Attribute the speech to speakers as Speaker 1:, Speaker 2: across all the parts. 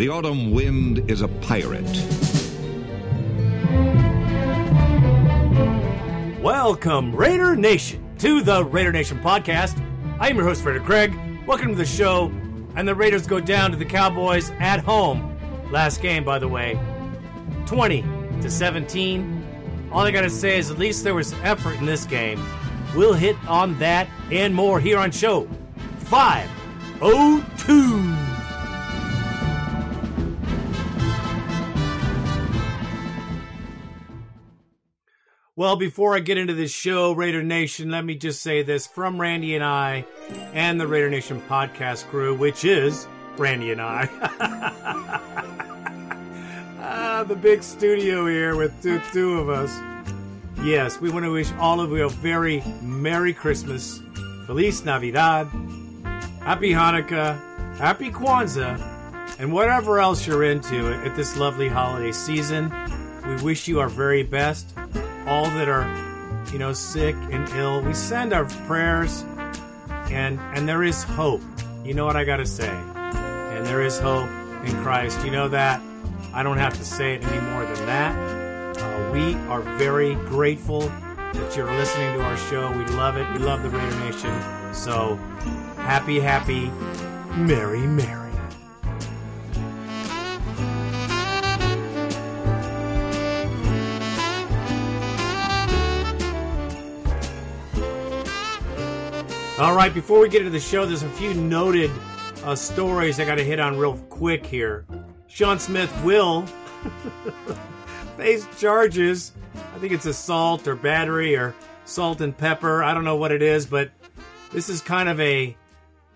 Speaker 1: The autumn wind is a pirate.
Speaker 2: Welcome, Raider Nation, to the Raider Nation podcast. I am your host, Raider Craig. Welcome to the show. And the Raiders go down to the Cowboys at home. Last game, by the way, 20 to 17. All I got to say is at least there was effort in this game. We'll hit on that and more here on show 502. Well, before I get into this show, Raider Nation, let me just say this from Randy and I and the Raider Nation podcast crew, which is Randy and I. ah, the big studio here with two, two of us. Yes, we want to wish all of you a very Merry Christmas, Feliz Navidad, Happy Hanukkah, Happy Kwanzaa, and whatever else you're into at this lovely holiday season. We wish you our very best all that are, you know, sick and ill. We send our prayers, and and there is hope. You know what I got to say? And there is hope in Christ. You know that. I don't have to say it any more than that. Uh, we are very grateful that you're listening to our show. We love it. We love the Raider Nation. So happy, happy, merry, merry. All right, before we get into the show, there's a few noted uh, stories I got to hit on real quick here. Sean Smith will face charges. I think it's assault or battery or salt and pepper. I don't know what it is, but this is kind of a,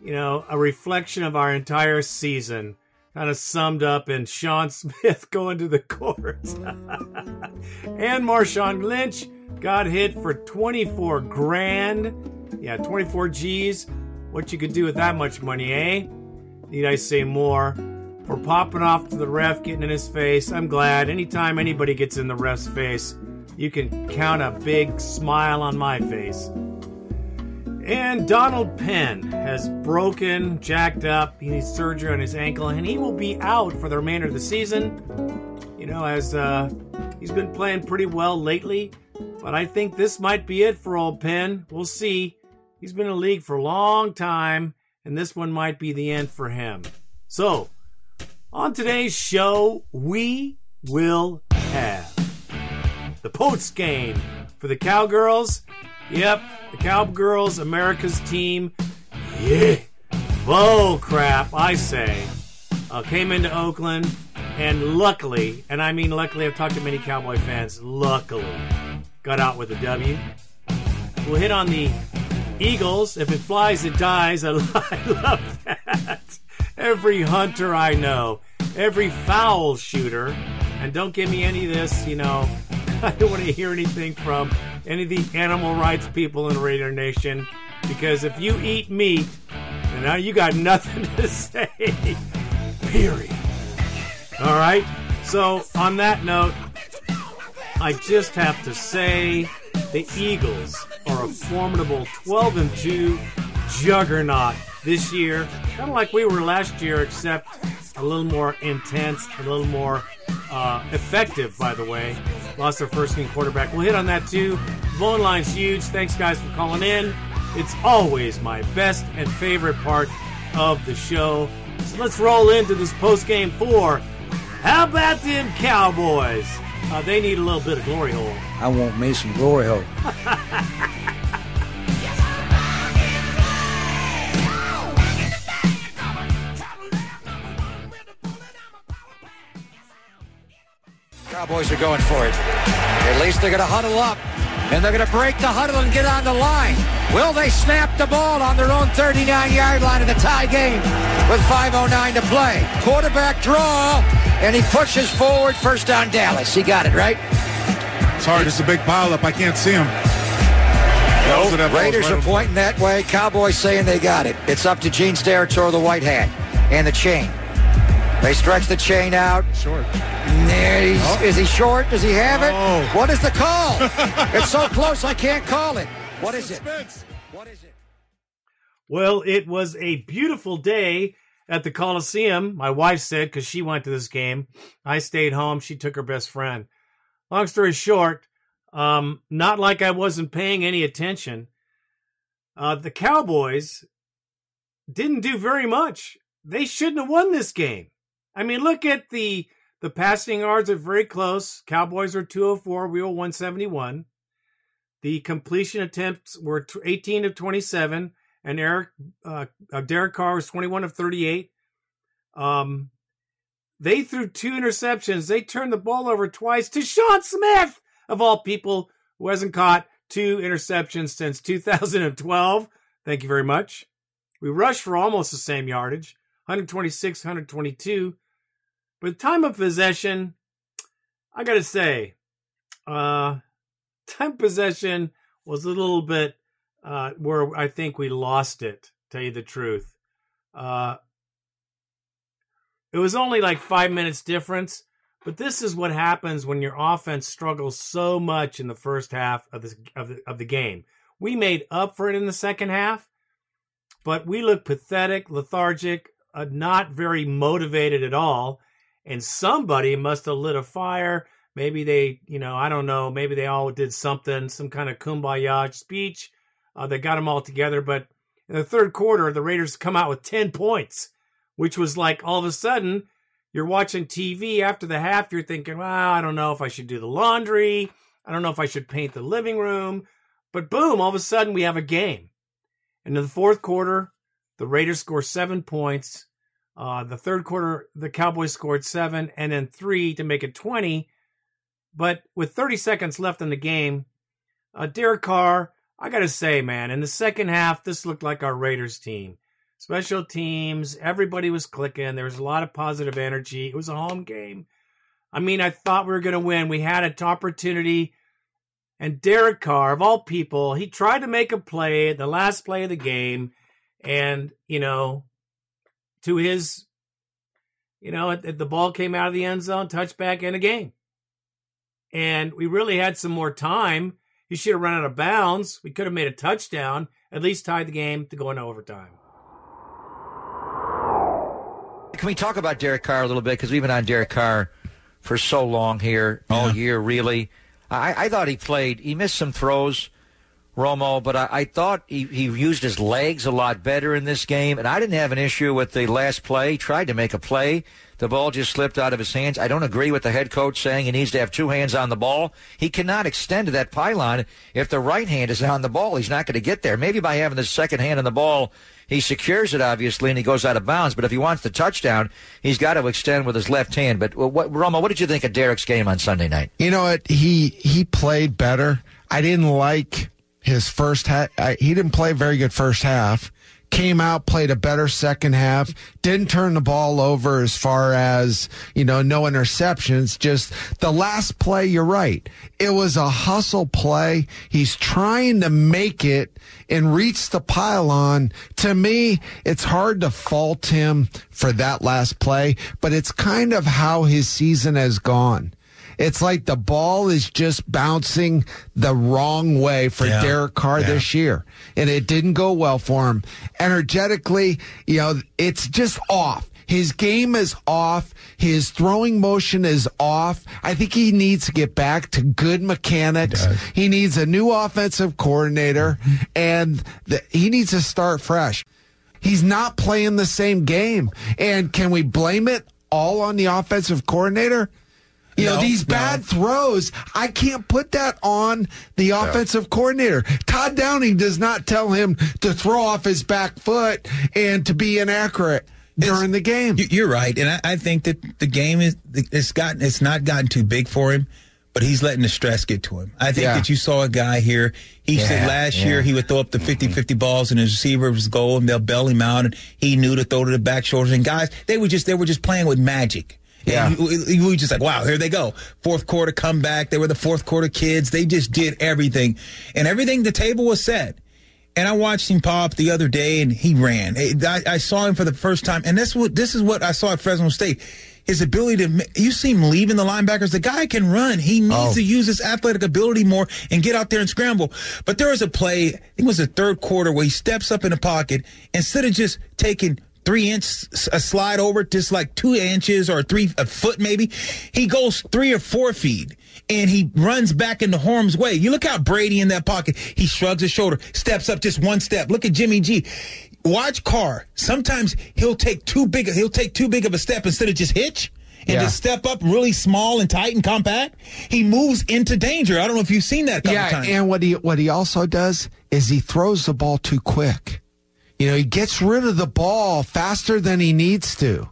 Speaker 2: you know, a reflection of our entire season, kind of summed up in Sean Smith going to the courts. and Marshawn Lynch got hit for 24 grand yeah, 24 G's. What you could do with that much money, eh? Need I say more? For popping off to the ref, getting in his face. I'm glad. Anytime anybody gets in the ref's face, you can count a big smile on my face. And Donald Penn has broken, jacked up. He needs surgery on his ankle, and he will be out for the remainder of the season. You know, as uh, he's been playing pretty well lately, but I think this might be it for old Penn. We'll see. He's been in the league for a long time, and this one might be the end for him. So, on today's show, we will have the post game for the Cowgirls. Yep, the Cowgirls, America's team. Yeah, bull crap, I say. Uh, came into Oakland, and luckily, and I mean luckily, I've talked to many Cowboy fans, luckily, got out with a W. We'll hit on the Eagles, if it flies, it dies. I, love that. Every hunter I know, every foul shooter, and don't give me any of this, you know, I don't want to hear anything from any of the animal rights people in Raider Nation, because if you eat meat, now you got nothing to say. Period. All right. So on that note, I just have to say the Eagles are a formidable 12 and 2 juggernaut this year. Kind of like we were last year, except a little more intense, a little more uh, effective, by the way. Lost their first game quarterback. We'll hit on that too. Phone line's huge. Thanks, guys, for calling in. It's always my best and favorite part of the show. So let's roll into this post game four. How about them Cowboys? Uh, they need a little bit of glory hole.
Speaker 3: I want me some glory hole.
Speaker 4: Cowboys are going for it. At least they're going to huddle up, and they're going to break the huddle and get on the line. Will they snap the ball on their own 39-yard line in the tie game with 5.09 to play? Quarterback draw, and he pushes forward. First down, Dallas. He got it, right?
Speaker 5: It's hard. It's a big pileup. I can't see him.
Speaker 4: Nope. Raiders are pointing that way. Cowboys saying they got it. It's up to Gene Steratore, the white hat, and the chain. They stretch the chain out.
Speaker 5: Short.
Speaker 4: Oh. Is he short? Does he have it?
Speaker 5: Oh.
Speaker 4: What is the call? it's so close I can't call it. What is it? What is it?
Speaker 2: Well, it was a beautiful day at the Coliseum. My wife said because she went to this game. I stayed home. She took her best friend. Long story short, um, not like I wasn't paying any attention. Uh, the Cowboys didn't do very much. They shouldn't have won this game. I mean, look at the the passing yards are very close. Cowboys are 204, we were 171. The completion attempts were 18 of 27, and Eric uh, uh, Derek Carr was 21 of 38. Um, they threw two interceptions. They turned the ball over twice to Sean Smith, of all people, who hasn't caught two interceptions since 2012. Thank you very much. We rushed for almost the same yardage, 126, 122. But time of possession, I got to say, uh, time possession was a little bit uh, where I think we lost it. Tell you the truth, uh, it was only like five minutes difference. But this is what happens when your offense struggles so much in the first half of the of the, of the game. We made up for it in the second half, but we looked pathetic, lethargic, uh, not very motivated at all. And somebody must have lit a fire. Maybe they, you know, I don't know. Maybe they all did something, some kind of kumbaya speech uh, that got them all together. But in the third quarter, the Raiders come out with 10 points, which was like all of a sudden you're watching TV after the half. You're thinking, well, I don't know if I should do the laundry. I don't know if I should paint the living room. But boom, all of a sudden we have a game. And in the fourth quarter, the Raiders score seven points. Uh, the third quarter, the Cowboys scored seven and then three to make it 20. But with 30 seconds left in the game, uh, Derek Carr, I got to say, man, in the second half, this looked like our Raiders team. Special teams, everybody was clicking. There was a lot of positive energy. It was a home game. I mean, I thought we were going to win. We had an opportunity. And Derek Carr, of all people, he tried to make a play, the last play of the game. And, you know, to his, you know, the ball came out of the end zone, touchback in a game. And we really had some more time. He should have run out of bounds. We could have made a touchdown, at least tied the game to go into overtime.
Speaker 4: Can we talk about Derek Carr a little bit? Because we've been on Derek Carr for so long here, all year, really. I, I thought he played, he missed some throws Romo, but I, I thought he, he used his legs a lot better in this game, and I didn't have an issue with the last play. He tried to make a play. The ball just slipped out of his hands. I don't agree with the head coach saying he needs to have two hands on the ball. He cannot extend to that pylon if the right hand is on the ball. He's not going to get there. Maybe by having the second hand on the ball, he secures it obviously and he goes out of bounds. But if he wants the touchdown, he's got to extend with his left hand. But what, Romo, what did you think of Derek's game on Sunday night?
Speaker 6: You know what? He he played better. I didn't like his first half. He didn't play very good first half. Came out, played a better second half. Didn't turn the ball over as far as, you know, no interceptions. Just the last play, you're right. It was a hustle play. He's trying to make it and reach the pylon. To me, it's hard to fault him for that last play, but it's kind of how his season has gone. It's like the ball is just bouncing the wrong way for yeah. Derek Carr yeah. this year. And it didn't go well for him. Energetically, you know, it's just off. His game is off. His throwing motion is off. I think he needs to get back to good mechanics. He, he needs a new offensive coordinator and the, he needs to start fresh. He's not playing the same game. And can we blame it all on the offensive coordinator? You no, know, these bad no. throws, I can't put that on the offensive no. coordinator. Todd Downing does not tell him to throw off his back foot and to be inaccurate during the game.
Speaker 7: You're right, and I, I think that the game is it's gotten it's not gotten too big for him, but he's letting the stress get to him. I think yeah. that you saw a guy here. He yeah, said last yeah. year he would throw up the 50-50 balls and his receiver was goal and they'll bail him out and he knew to throw to the back shoulders and guys they were just they were just playing with magic. Yeah. We, we just like, wow, here they go. Fourth quarter comeback. They were the fourth quarter kids. They just did everything. And everything, the table was set. And I watched him pop the other day and he ran. I, I saw him for the first time. And this what, this is what I saw at Fresno State. His ability to, you see him leaving the linebackers. The guy can run. He needs oh. to use his athletic ability more and get out there and scramble. But there was a play, I think it was the third quarter where he steps up in the pocket instead of just taking three inch a slide over just like two inches or three a foot maybe. He goes three or four feet and he runs back into harm's way. You look out Brady in that pocket. He shrugs his shoulder, steps up just one step. Look at Jimmy G. Watch Carr. Sometimes he'll take too big. He'll take too big of a step instead of just hitch and yeah. just step up really small and tight and compact. He moves into danger. I don't know if you've seen that. yeah, times.
Speaker 6: and what he what he also does is he throws the ball too quick. You know, he gets rid of the ball faster than he needs to.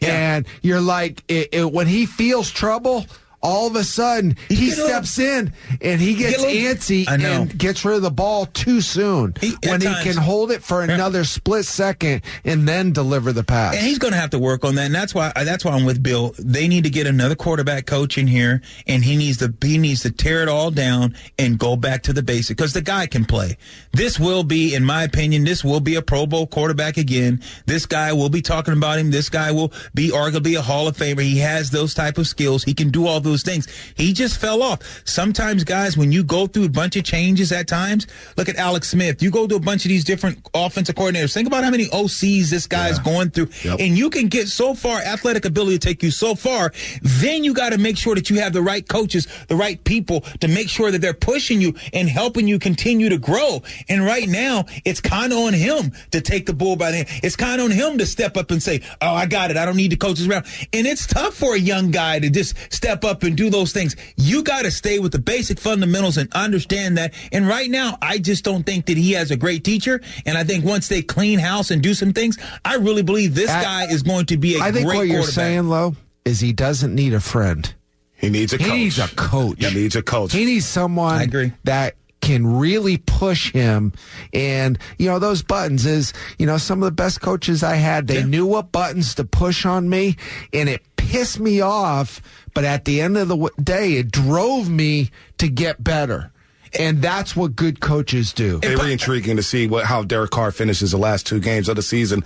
Speaker 6: Yeah. And you're like, it, it, when he feels trouble, all of a sudden he steps little, in and he gets little, antsy and gets rid of the ball too soon he, when he can hold it for another split second and then deliver the pass.
Speaker 7: And he's going to have to work on that. And that's why that's why I'm with Bill. They need to get another quarterback coach in here, and he needs to he needs to tear it all down and go back to the basic because the guy can play. This will be, in my opinion, this will be a Pro Bowl quarterback again. This guy will be talking about him. This guy will be arguably a Hall of Famer. He has those type of skills. He can do all those those things. He just fell off. Sometimes, guys, when you go through a bunch of changes at times, look at Alex Smith. You go to a bunch of these different offensive coordinators. Think about how many OCs this guy's yeah. going through. Yep. And you can get so far, athletic ability to take you so far. Then you got to make sure that you have the right coaches, the right people to make sure that they're pushing you and helping you continue to grow. And right now, it's kind of on him to take the bull by the hand. It's kind of on him to step up and say, Oh, I got it. I don't need the coaches around. And it's tough for a young guy to just step up and do those things. You got to stay with the basic fundamentals and understand that. And right now, I just don't think that he has a great teacher. And I think once they clean house and do some things, I really believe this I, guy is going to be a I
Speaker 6: think
Speaker 7: what
Speaker 6: you're saying, Lo, is he doesn't need a friend.
Speaker 5: He needs a
Speaker 6: he
Speaker 5: coach.
Speaker 6: He needs a coach.
Speaker 5: He needs a coach.
Speaker 6: He needs someone I agree. that can really push him. And, you know, those buttons is, you know, some of the best coaches I had, they yeah. knew what buttons to push on me and it pissed me off but at the end of the day, it drove me to get better. And that's what good coaches do.
Speaker 5: Very intriguing to see what how Derek Carr finishes the last two games of the season.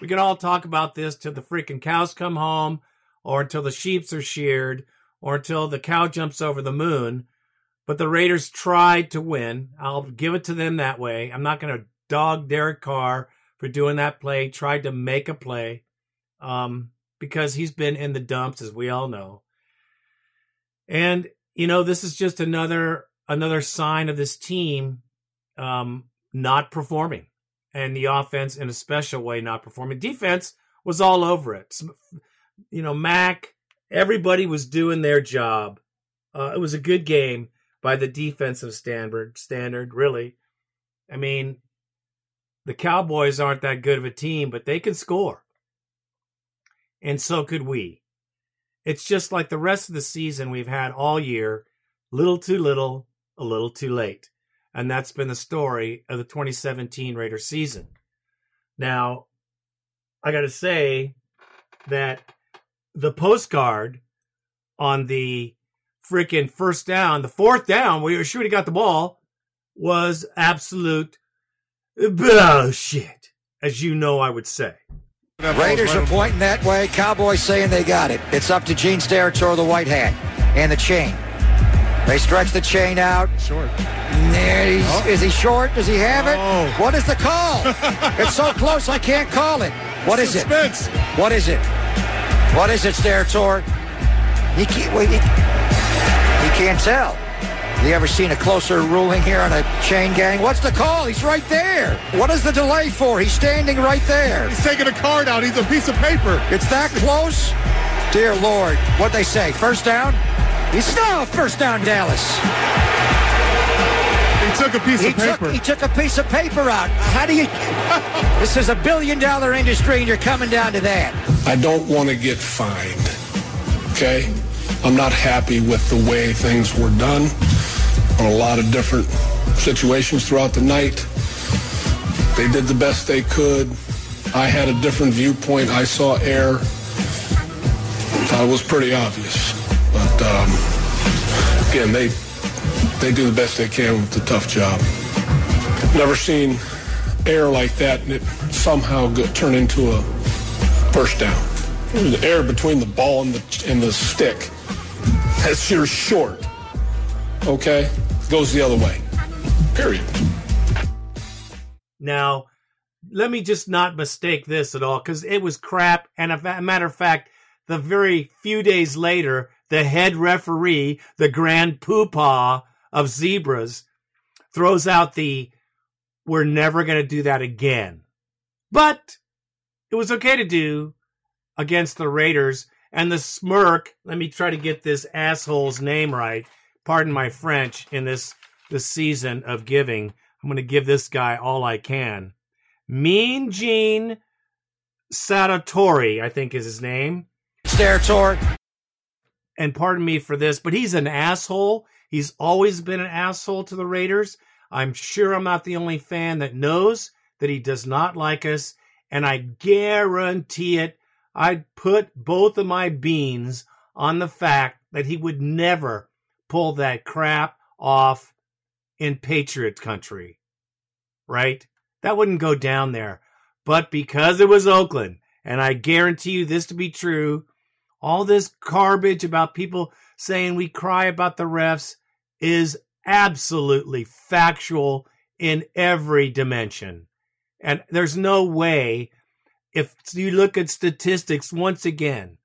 Speaker 2: We can all talk about this till the freaking cows come home, or until the sheeps are sheared, or until the cow jumps over the moon. But the Raiders tried to win. I'll give it to them that way. I'm not going to dog Derek Carr for doing that play. Tried to make a play. Um, because he's been in the dumps, as we all know. And you know, this is just another another sign of this team um, not performing, and the offense in a special way not performing. Defense was all over it. You know, Mack, everybody was doing their job. Uh, it was a good game by the defensive standard. Standard, really. I mean, the Cowboys aren't that good of a team, but they can score and so could we. It's just like the rest of the season we've had all year little too little, a little too late. And that's been the story of the 2017 Raider season. Now, I got to say that the postcard on the freaking first down, the fourth down, where we should have got the ball, was absolute bullshit, as you know I would say.
Speaker 4: Raiders are pointing that way. Cowboys saying they got it. It's up to Gene Steratore, the white hat, and the chain. They stretch the chain out.
Speaker 5: Short.
Speaker 4: Oh. Is he short? Does he have it? Oh. What is the call? it's so close I can't call it. What is Suspense. it? What is it? What is it, Steratore? He can't, wait, he, he can't tell. Have you ever seen a closer ruling here on a chain gang? What's the call? He's right there. What is the delay for? He's standing right there.
Speaker 5: He's taking a card out. He's a piece of paper.
Speaker 4: It's that close? Dear Lord. What'd they say? First down? He's no first down, Dallas.
Speaker 5: He took a piece
Speaker 4: he
Speaker 5: of paper.
Speaker 4: Took, he took a piece of paper out. How do you? this is a billion dollar industry, and you're coming down to that.
Speaker 8: I don't want to get fined. Okay, I'm not happy with the way things were done on a lot of different situations throughout the night. They did the best they could. I had a different viewpoint. I saw air. It was pretty obvious. But um, again, they they do the best they can with the tough job. Never seen air like that and it somehow get, turn into a first down. The air between the ball and the, and the stick. That's your short. Okay? Goes the other way. Period.
Speaker 2: Now, let me just not mistake this at all because it was crap. And a matter of fact, the very few days later, the head referee, the grand poopah of zebras, throws out the we're never going to do that again. But it was okay to do against the Raiders. And the smirk, let me try to get this asshole's name right. Pardon my French in this, this season of giving. I'm going to give this guy all I can. Mean Gene Saratori, I think is his name.
Speaker 4: Steratore.
Speaker 2: And pardon me for this, but he's an asshole. He's always been an asshole to the Raiders. I'm sure I'm not the only fan that knows that he does not like us. And I guarantee it, I'd put both of my beans on the fact that he would never pull that crap off in Patriot country. Right? That wouldn't go down there. But because it was Oakland, and I guarantee you this to be true, all this garbage about people saying we cry about the refs is absolutely factual in every dimension. And there's no way, if you look at statistics once again,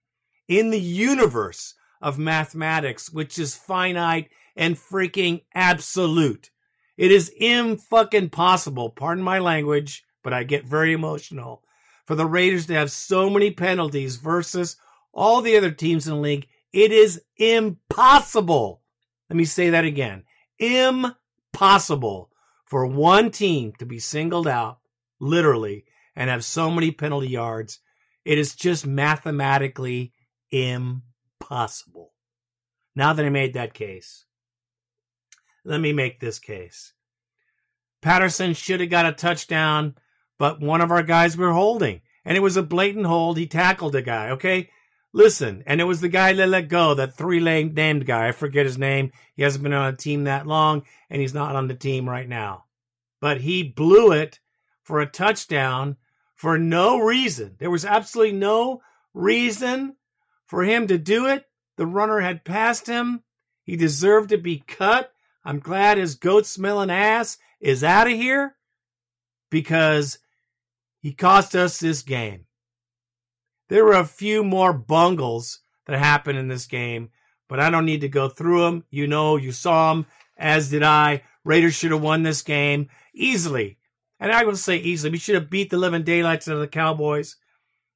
Speaker 2: in the universe of mathematics, which is finite and freaking absolute, it is im fucking possible, pardon my language, but I get very emotional, for the Raiders to have so many penalties versus all the other teams in the league. It is impossible. Let me say that again. Impossible for one team to be singled out, literally, and have so many penalty yards. It is just mathematically impossible. Now that I made that case, let me make this case. Patterson should have got a touchdown, but one of our guys were holding, and it was a blatant hold. He tackled a guy, okay? Listen, and it was the guy that let go, that three named guy. I forget his name. He hasn't been on a team that long, and he's not on the team right now. But he blew it for a touchdown for no reason. There was absolutely no reason for him to do it. The runner had passed him. He deserved to be cut. I'm glad his goat smelling ass is out of here because he cost us this game. There were a few more bungles that happened in this game, but I don't need to go through them. You know, you saw them, as did I. Raiders should have won this game easily. And I will say easily. We should have beat the living daylights out of the Cowboys.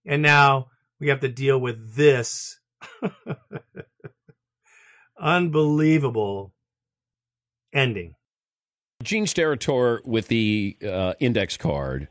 Speaker 2: And now we have to deal with this unbelievable ending.
Speaker 9: Gene Steratore with the uh, index card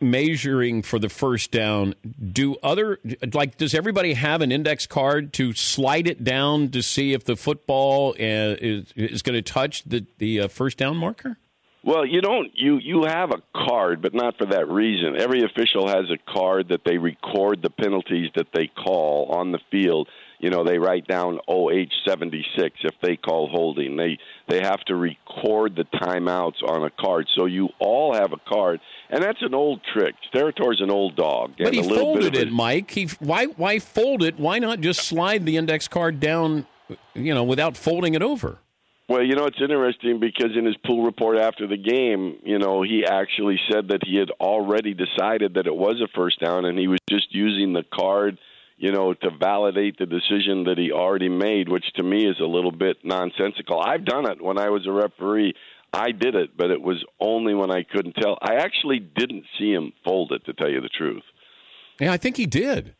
Speaker 9: measuring for the first down, do other like does everybody have an index card to slide it down to see if the football uh, is is going to touch the the uh, first down marker?
Speaker 10: Well, you don't. You you have a card, but not for that reason. Every official has a card that they record the penalties that they call on the field you know they write down OH76 if they call holding. They they have to record the timeouts on a card. So you all have a card, and that's an old trick. Steratore's an old dog.
Speaker 9: But he folded it, Mike. He why why fold it? Why not just slide the index card down, you know, without folding it over?
Speaker 10: Well, you know, it's interesting because in his pool report after the game, you know, he actually said that he had already decided that it was a first down and he was just using the card – you know, to validate the decision that he already made, which to me is a little bit nonsensical. I've done it when I was a referee. I did it, but it was only when I couldn't tell. I actually didn't see him fold it, to tell you the truth.
Speaker 9: Yeah, I think he did.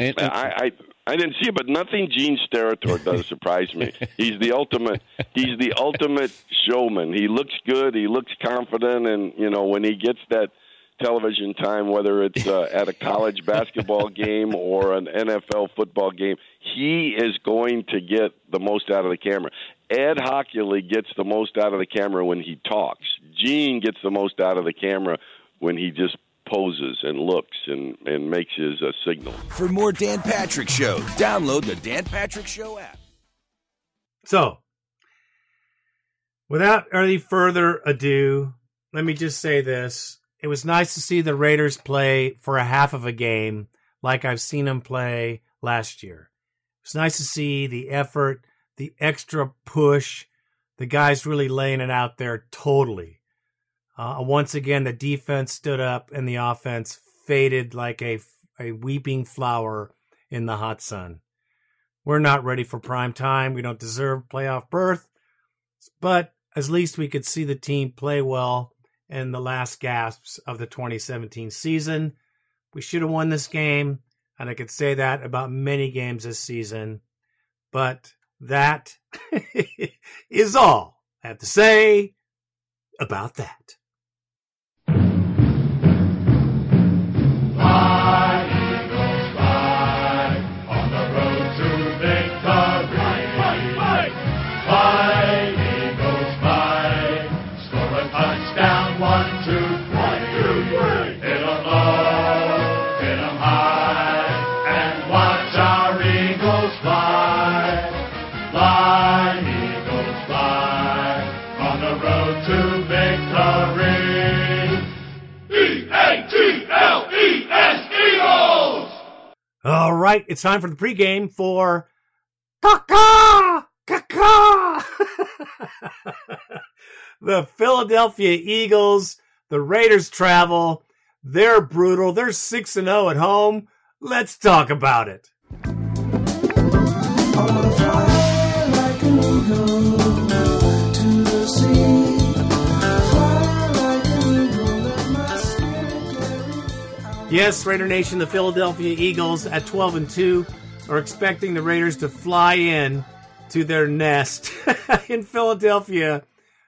Speaker 10: And, and I, I I didn't see it, but nothing Gene Steratore does surprise me. He's the ultimate. He's the ultimate showman. He looks good. He looks confident, and you know when he gets that television time, whether it's uh, at a college basketball game or an NFL football game. He is going to get the most out of the camera. Ed Hochuli gets the most out of the camera when he talks. Gene gets the most out of the camera when he just poses and looks and, and makes his uh, signal.
Speaker 11: For more Dan Patrick Show, download the Dan Patrick Show app.
Speaker 2: So, without any further ado, let me just say this it was nice to see the Raiders play for a half of a game like I've seen them play last year. It's nice to see the effort, the extra push, the guys really laying it out there totally. Uh, once again, the defense stood up and the offense faded like a, a weeping flower in the hot sun. We're not ready for prime time. We don't deserve playoff berth, but at least we could see the team play well in the last gasps of the 2017 season. We should have won this game, and I could say that about many games this season. But that is all I have to say about that. Right, it's time for the pregame for Kaka! Kaka! the Philadelphia Eagles, the Raiders travel. They're brutal. They're 6 and 0 at home. Let's talk about it. Yes, Raider Nation, the Philadelphia Eagles at 12 and 2 are expecting the Raiders to fly in to their nest in Philadelphia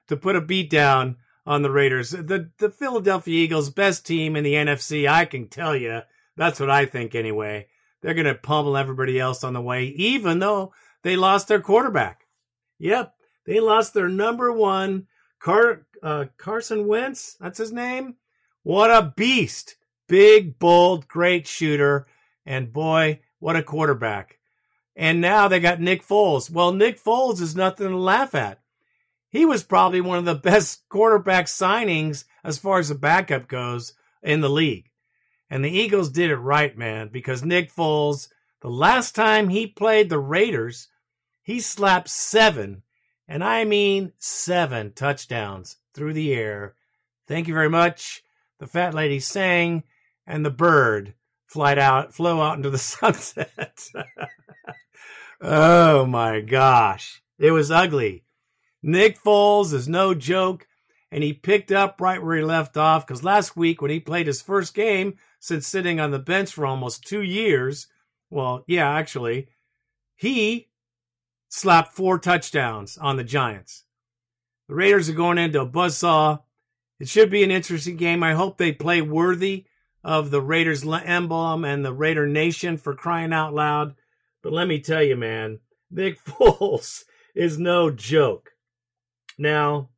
Speaker 2: to put a beat down on the Raiders. The the Philadelphia Eagles best team in the NFC, I can tell you. That's what I think anyway. They're going to pummel everybody else on the way even though they lost their quarterback. Yep, they lost their number 1 Car- uh, Carson Wentz, that's his name. What a beast. Big, bold, great shooter. And boy, what a quarterback. And now they got Nick Foles. Well, Nick Foles is nothing to laugh at. He was probably one of the best quarterback signings as far as the backup goes in the league. And the Eagles did it right, man, because Nick Foles, the last time he played the Raiders, he slapped seven, and I mean seven touchdowns through the air. Thank you very much. The fat lady sang and the bird flight out, flow out into the sunset. oh my gosh. It was ugly. Nick Foles is no joke, and he picked up right where he left off because last week when he played his first game since sitting on the bench for almost two years, well, yeah, actually, he slapped four touchdowns on the Giants. The Raiders are going into a buzzsaw. It should be an interesting game. I hope they play worthy of the Raiders emblem and the Raider Nation for crying out loud. But let me tell you, man, Nick Foles is no joke. Now,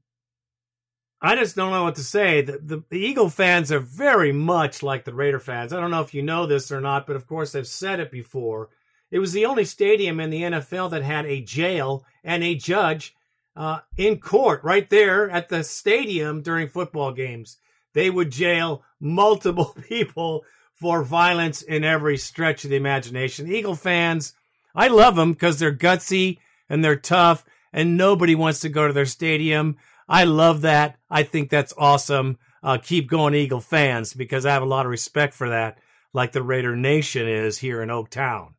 Speaker 2: I just don't know what to say. The, the, the, Eagle fans are very much like the Raider fans. I don't know if you know this or not, but of course I've said it before. It was the only stadium in the NFL that had a jail and a judge uh, in court right there at the stadium during football games they would jail multiple people for violence in every stretch of the imagination. Eagle fans, I love them because they're gutsy and they're tough and nobody wants to go to their stadium. I love that. I think that's awesome. Uh, keep going, Eagle fans, because I have a lot of respect for that, like the Raider Nation is here in Oaktown.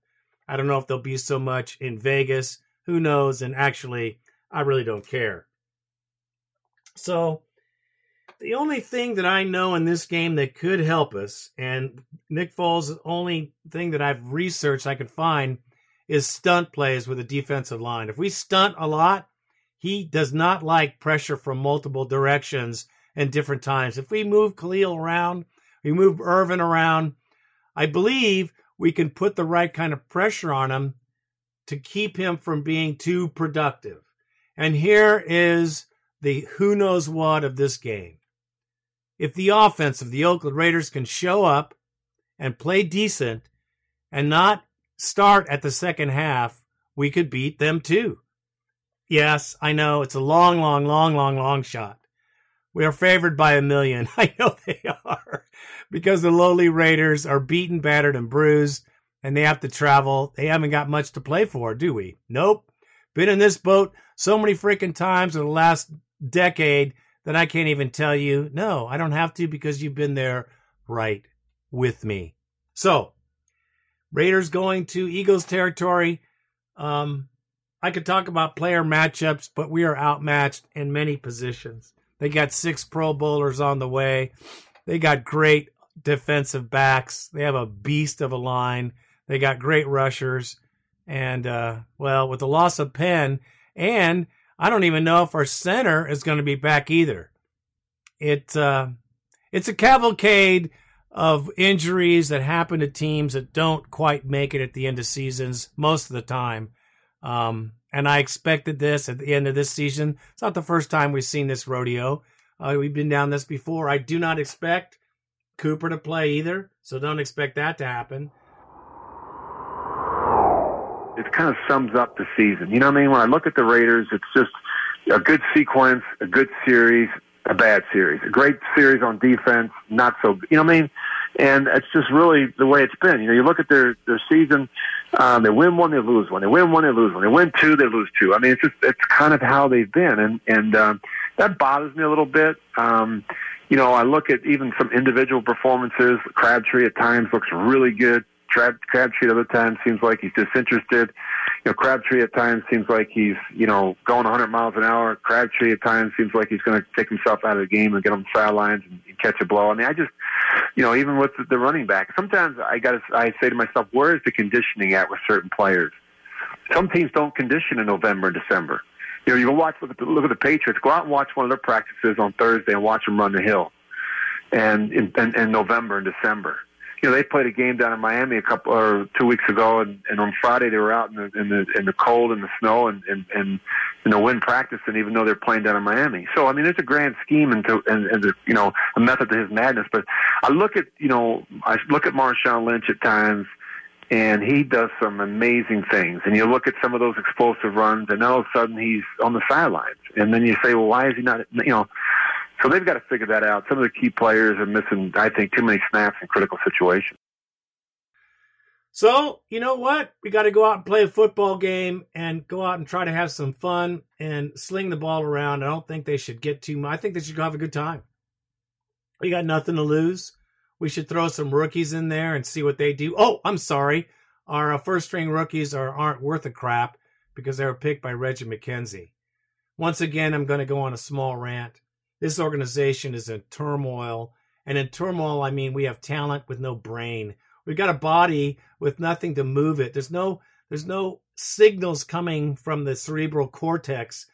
Speaker 2: I don't know if there'll be so much in Vegas. Who knows? And actually, I really don't care. So, the only thing that I know in this game that could help us, and Nick Foles, only thing that I've researched I could find is stunt plays with a defensive line. If we stunt a lot, he does not like pressure from multiple directions and different times. If we move Khalil around, we move Irvin around, I believe we can put the right kind of pressure on him to keep him from being too productive. And here is the who knows what of this game if the offense of the Oakland Raiders can show up and play decent and not start at the second half, we could beat them too. Yes, I know it's a long, long, long, long, long shot. We are favored by a million. I know they are because the lowly Raiders are beaten, battered, and bruised, and they have to travel. They haven't got much to play for, do we? Nope. Been in this boat so many freaking times in the last decade then I can't even tell you, no, I don't have to because you've been there right with me. So, Raiders going to Eagles territory. Um, I could talk about player matchups, but we are outmatched in many positions. They got six Pro Bowlers on the way. They got great defensive backs. They have a beast of a line. They got great rushers. And, uh, well, with the loss of Penn, and I don't even know if our center is going to be back either. It, uh, it's a cavalcade of injuries that happen to teams that don't quite make it at the end of seasons most of the time. Um, and I expected this at the end of this season. It's not the first time we've seen this rodeo. Uh, we've been down this before. I do not expect Cooper to play either, so don't expect that to happen.
Speaker 12: It kind of sums up the season. You know what I mean? When I look at the Raiders, it's just a good sequence, a good series, a bad series. A great series on defense, not so. You know what I mean? And it's just really the way it's been. You know, you look at their their season. Um, they win one, they lose one. They win one, they lose one. They win two, they lose two. I mean, it's just it's kind of how they've been, and and um, that bothers me a little bit. Um, you know, I look at even some individual performances. Crabtree at times looks really good. Crabtree at other times seems like he's disinterested. You know, Crabtree at times seems like he's, you know, going 100 miles an hour. Crabtree at times seems like he's going to take himself out of the game and get on the sidelines and, and catch a blow. I mean, I just, you know, even with the, the running back, sometimes I got to, I say to myself, where is the conditioning at with certain players? Some teams don't condition in November and December. You know, you go watch look at the, look at the Patriots. Go out and watch one of their practices on Thursday and watch them run the hill, and in, in, in November and December you know, they played a game down in Miami a couple or two weeks ago, and, and on Friday they were out in the in the in the cold and the snow and and and you know wind practicing, even though they're playing down in Miami. So I mean, it's a grand scheme and to and, and the, you know a method to his madness. But I look at you know I look at Marshawn Lynch at times. And he does some amazing things. And you look at some of those explosive runs, and all of a sudden he's on the sidelines. And then you say, well, why is he not? You know, so they've got to figure that out. Some of the key players are missing, I think, too many snaps in critical situations.
Speaker 2: So, you know what? We got to go out and play a football game and go out and try to have some fun and sling the ball around. I don't think they should get too much. I think they should go have a good time. We got nothing to lose. We should throw some rookies in there and see what they do. Oh, I'm sorry. Our uh, first string rookies are, aren't worth a crap because they were picked by Reggie McKenzie. Once again, I'm going to go on a small rant. This organization is in turmoil. And in turmoil, I mean we have talent with no brain. We've got a body with nothing to move it. There's no there's no signals coming from the cerebral cortex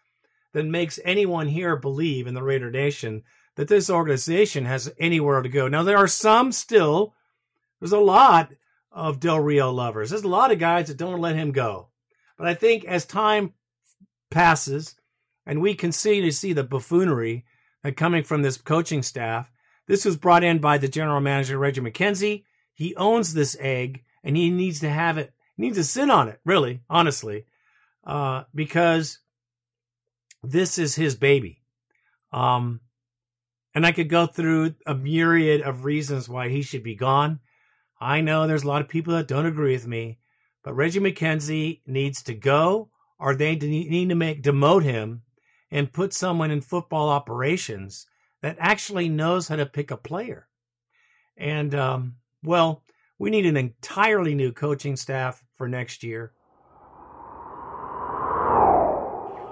Speaker 2: that makes anyone here believe in the Raider Nation that this organization has anywhere to go. Now there are some still. There's a lot of Del Rio lovers. There's a lot of guys that don't let him go. But I think as time passes and we continue to see the buffoonery uh, coming from this coaching staff. This was brought in by the general manager, Reggie McKenzie. He owns this egg and he needs to have it, he needs to sit on it, really, honestly, uh, because this is his baby. Um, and I could go through a myriad of reasons why he should be gone. I know there's a lot of people that don't agree with me, but Reggie McKenzie needs to go or they need to make demote him and put someone in football operations that actually knows how to pick a player. And, um, well, we need an entirely new coaching staff for next year.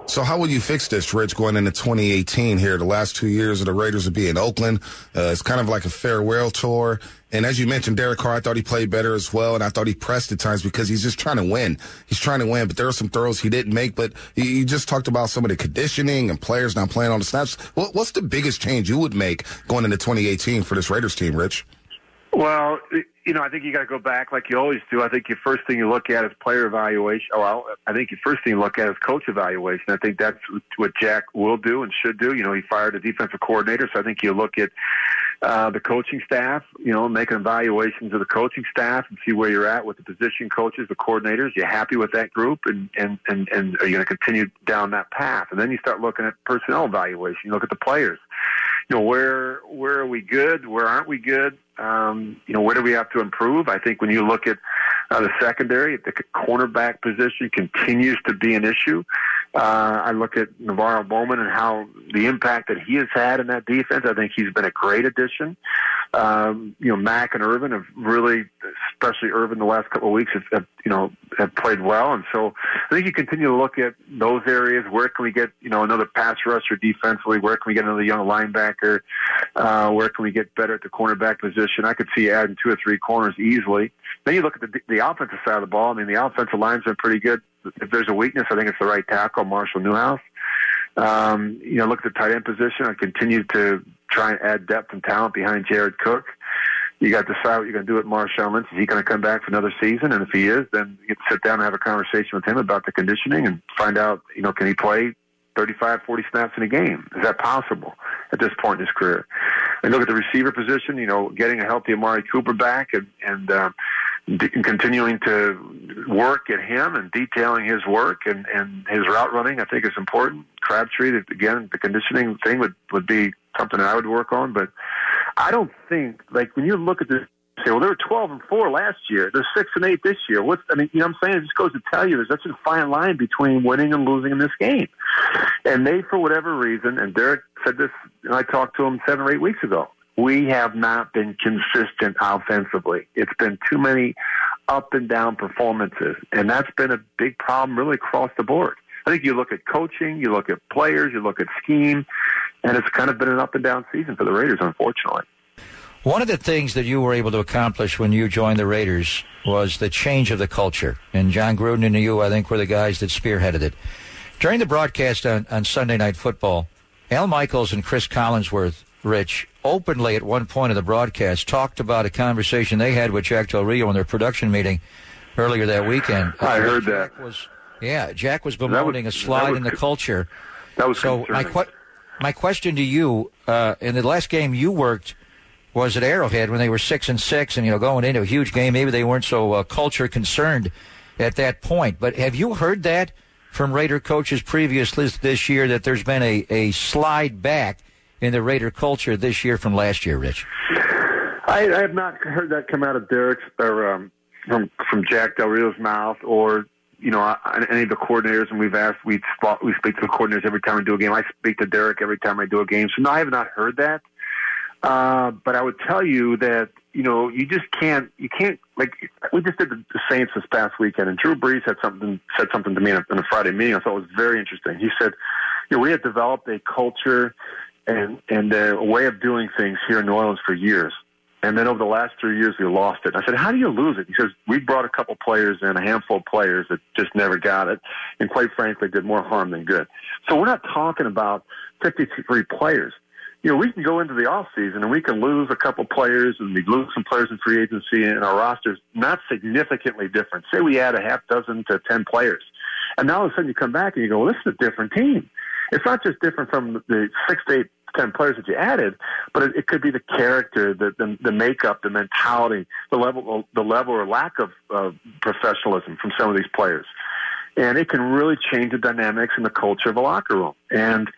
Speaker 5: So how will you fix this, Rich, going into 2018 here? The last two years of the Raiders will be in Oakland. Uh, it's kind of like a farewell tour. And as you mentioned, Derek Carr, I thought he played better as well. And I thought he pressed at times because he's just trying to win. He's trying to win, but there are some throws he didn't make. But you just talked about some of the conditioning and players not playing on the snaps. What's the biggest change you would make going into 2018 for this Raiders team, Rich?
Speaker 12: Well, you know, I think you got to go back like you always do. I think your first thing you look at is player evaluation. Well, I think your first thing you look at is coach evaluation. I think that's what Jack will do and should do. You know, he fired a defensive coordinator, so I think you look at uh, the coaching staff. You know, making evaluations of the coaching staff and see where you're at with the position coaches, the coordinators. You happy with that group, and and and, and are you going to continue down that path? And then you start looking at personnel evaluation. You look at the players you know where where are we good where aren't we good um, you know where do we have to improve i think when you look at uh, the secondary the cornerback position continues to be an issue Uh, I look at NaVorro Bowman and how the impact that he has had in that defense. I think he's been a great addition. Um, you know, Mack and Irvin have really, especially Irvin, the last couple of weeks have, have you know have played well, and so I think you continue to look at those areas. Where can we get you know another pass rusher defensively? Where can we get another young linebacker? Uh, where can we get better at the cornerback position? I could see adding two or three corners easily. Then you look at the the offensive side of the ball. I mean, the offensive line's been pretty good. If there's a weakness, I think it's the right tackle, Marshall Newhouse. Um, you know, look at the tight end position. I continue to try and add depth and talent behind Jared Cook. You got to decide what you're going to do with Marshawn Lynch. Is he going to come back for another season? And if he is, then you get to sit down and have a conversation with him about the conditioning and find out, you know, can he play 35, 40 snaps in a game? Is that possible at this point in his career? And look at the receiver position, you know, getting a healthy Amari Cooper back and, and, uh, and continuing to work at him and detailing his work and, and his route running, I think is important. Crabtree, again, the conditioning thing would, would be something that I would work on, but I don't think, like, when you look at this, say, well, they were 12 and 4 last year. They're 6 and 8 this year. What's, I mean, you know what I'm saying? It just goes to tell you there's such a fine line between winning and losing in this game. And they, for whatever reason, and Derek said this, and I talked to him seven or eight weeks ago, we have not been consistent offensively. It's been too many up and down performances, and that's been a big problem really across the board. I think you look at coaching, you look at players, you look at scheme, and it's kind of been an up and down season for the Raiders, unfortunately.
Speaker 13: One of the things that you were able to accomplish when you joined the Raiders was the change of the culture. And Jon Gruden and you, I think, were the guys that spearheaded it. During the broadcast on, on Sunday Night Football, Al Michaels and Cris Collinsworth Rich, openly at one point of the broadcast talked about a conversation they had with Jack Del Rio in their production meeting earlier that weekend.
Speaker 12: I heard
Speaker 13: Jack
Speaker 12: that.
Speaker 13: Was, yeah, Jack was bemoaning
Speaker 12: was-
Speaker 13: a slide
Speaker 12: that
Speaker 13: in the culture.
Speaker 12: That was
Speaker 13: so my
Speaker 12: concerning.
Speaker 13: my question to you uh, in the last game you worked was at Arrowhead when they were six and six, and you know going into a huge game. Maybe they weren't so uh, culture concerned at that point. But have you heard that from Raider coaches previously this year that there's been a, a slide back in the Raider culture this year from last year, Rich?
Speaker 12: I, I have not heard that come out of Derek's or um, from from Jack Del Rio's mouth, or you know, any of the coordinators. And we've asked, we spot, we speak to the coordinators every time we do a game. I speak to Derek every time I do a game. So no, I have not heard that. Uh, but I would tell you that you know you just can't you can't like we just did the, Saints this past weekend, and Drew Brees had something said something to me in a, in a Friday meeting. I thought it was very interesting. He said, you know, we had developed a culture and and a way of doing things here in New Orleans for years. And then over the last three years, we lost it. I said, "How do you lose it?" He says, "We brought a couple players in, a handful of players that just never got it, and quite frankly, did more harm than good." So we're not talking about 53 players. You know, we can go into the off season and we can lose a couple players, and we lose some players in free agency, and our roster's not significantly different. Say we add a half dozen to 10 players, and now all of a sudden you come back and you go, "Well, this is a different team." It's not just different from the six to eight, ten players that you added, but it, it could be the character, the, the the makeup, the mentality, the level, the level or lack of uh, professionalism from some of these players, and it can really change the dynamics and the culture of a locker room. And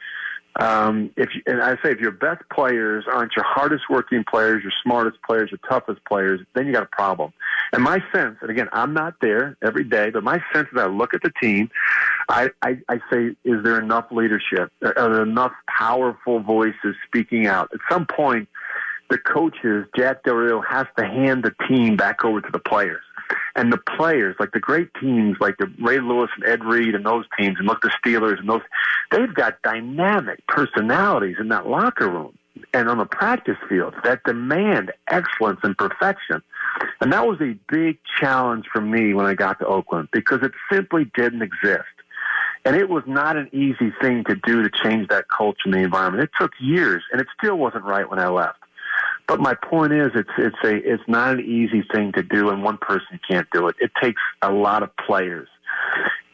Speaker 12: um, if you, and I say if your best players aren't your hardest working players, your smartest players, your toughest players, then you got a problem. And my sense, and again, I'm not there every day, but my sense is I look at the team, I, I, I say, is there enough leadership? Are there enough powerful voices speaking out? At some point, the coaches, Jack Del Rio, has to hand the team back over to the players. And the players, like the great teams, like the Ray Lewis and Ed Reed and those teams, and look the Steelers and those, they've got dynamic personalities in that locker room and on the practice field that demand excellence and perfection. And that was a big challenge for me when I got to Oakland because it simply didn't exist. And it was not an easy thing to do to change that culture and the environment. It took years, and it still wasn't right when I left. But my point is, it's it's a it's not an easy thing to do, and one person can't do it. It takes a lot of players,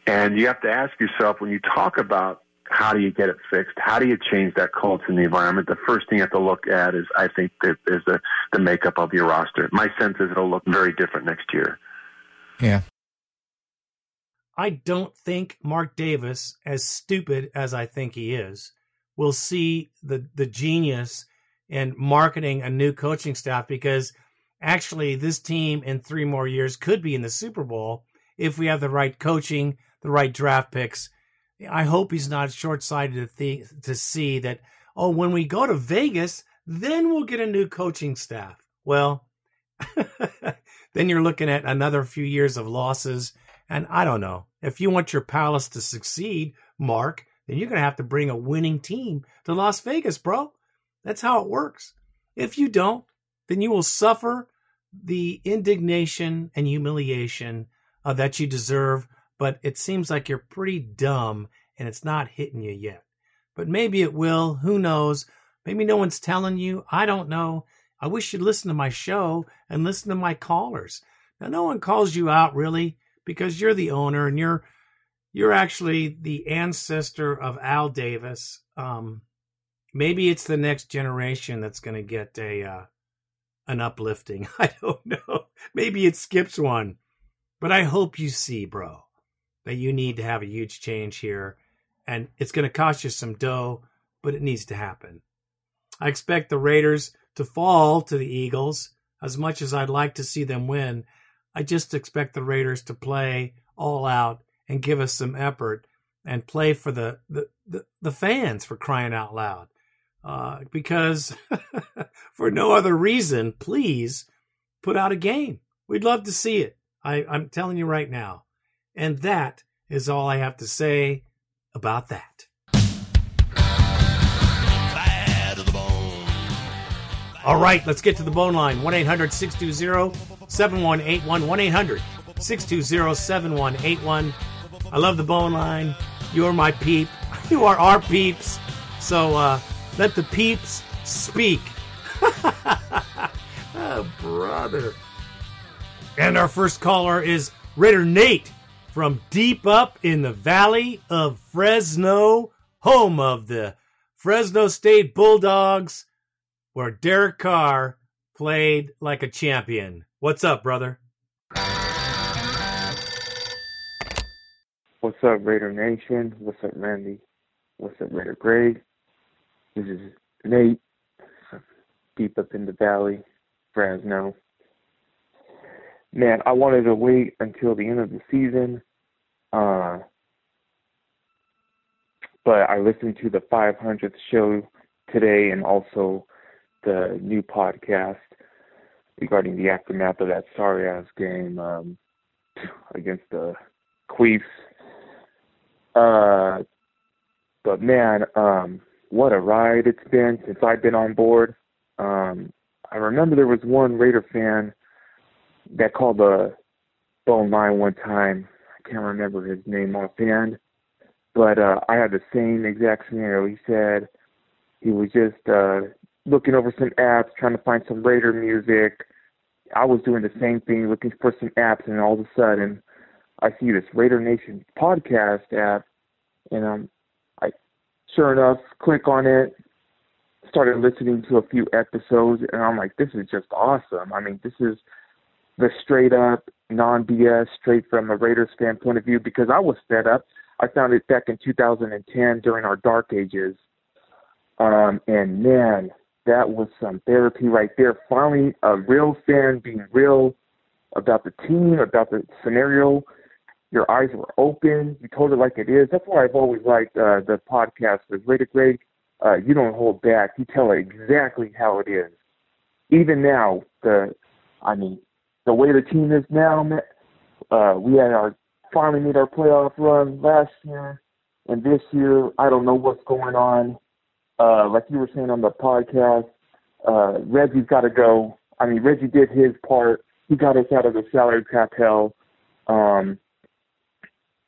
Speaker 12: and you have to ask yourself when you talk about how do you get it fixed, how do you change that culture in the environment. The first thing you have to look at is, I think, that is the the makeup of your roster. My sense is it'll look very different next year.
Speaker 13: Yeah.
Speaker 2: I don't think Mark Davis, as stupid as I think he is, will see the the genius in marketing a new coaching staff because actually this team in three more years could be in the Super Bowl if we have the right coaching, the right draft picks, I hope he's not short sighted to, th- to see that, oh, when we go to Vegas, then we'll get a new coaching staff. Well, then you're looking at another few years of losses. And I don't know. If you want your palace to succeed, Mark, then you're going to have to bring a winning team to Las Vegas, bro. That's how it works. If you don't, then you will suffer the indignation and humiliation uh, that you deserve. But it seems like you're pretty dumb and it's not hitting you yet. But maybe it will. Who knows? Maybe no one's telling you. I don't know. I wish you'd listen to my show and listen to my callers. Now, no one calls you out really because you're the owner and you're you're actually the ancestor of Al Davis. Um, maybe it's the next generation that's going to get a uh, an uplifting. I don't know. Maybe it skips one, but I hope you see, bro, that you need to have a huge change here, and it's going to cost you some dough, but it needs to happen. I expect the Raiders to fall to the Eagles as much as I'd like to see them win. I just expect the Raiders to play all out and give us some effort and play for the the, the, the fans for crying out loud. Uh, because for no other reason, please put out a game. We'd love to see it. I, I'm telling you right now. And that is all I have to say about that. All right, let's get to the bone line 1 800 620 7181. 1 800 620 7181. I love the bone line. You're my peep. You are our peeps. So uh, let the peeps speak. oh, brother. And our first caller is Raider Nate from deep up in the valley of Fresno, home of the Fresno State Bulldogs where Derek Carr played like a champion. What's up, brother?
Speaker 14: What's up, Raider Nation? What's up, Randy? What's up, Raider Greg? This is Nate, deep up in the valley, Fresno. Man, I wanted to wait until the end of the season, uh, but I listened to the 500th show today and also the new podcast regarding the aftermath of that sorry ass game um, against the Queefs. Uh, but man, um, what a ride it's been since I've been on board. Um, I remember there was one Raider fan that called the phone line one time. I can't remember his name offhand, but uh, I had the same exact scenario. He said he was just uh, looking over some apps, trying to find some Raider music. I was doing the same thing, looking for some apps, and all of a sudden, I see this Raider Nation podcast app, and um, I, sure enough, click on it, started listening to a few episodes, and I'm like, this is just awesome. I mean, this is the straight up, non BS, straight from a Raiders fan point of view, because I was fed up. I found it back in 2010 during our dark ages. Um, and man, that was some therapy right there. Finally, a real fan being real about the team, about the scenario. Your eyes were open. You told it like it is. That's why I've always liked uh, the podcast with Raider Greg. Uh, you don't hold back. You tell it exactly how it is. Even now, the, I mean, the way the team is now, uh, we had our finally made our playoff run last year, and this year I don't know what's going on uh, like you were saying on the podcast, uh, Reggie's got to go. I mean, Reggie did his part. He got us out of the salary cap hell. Um,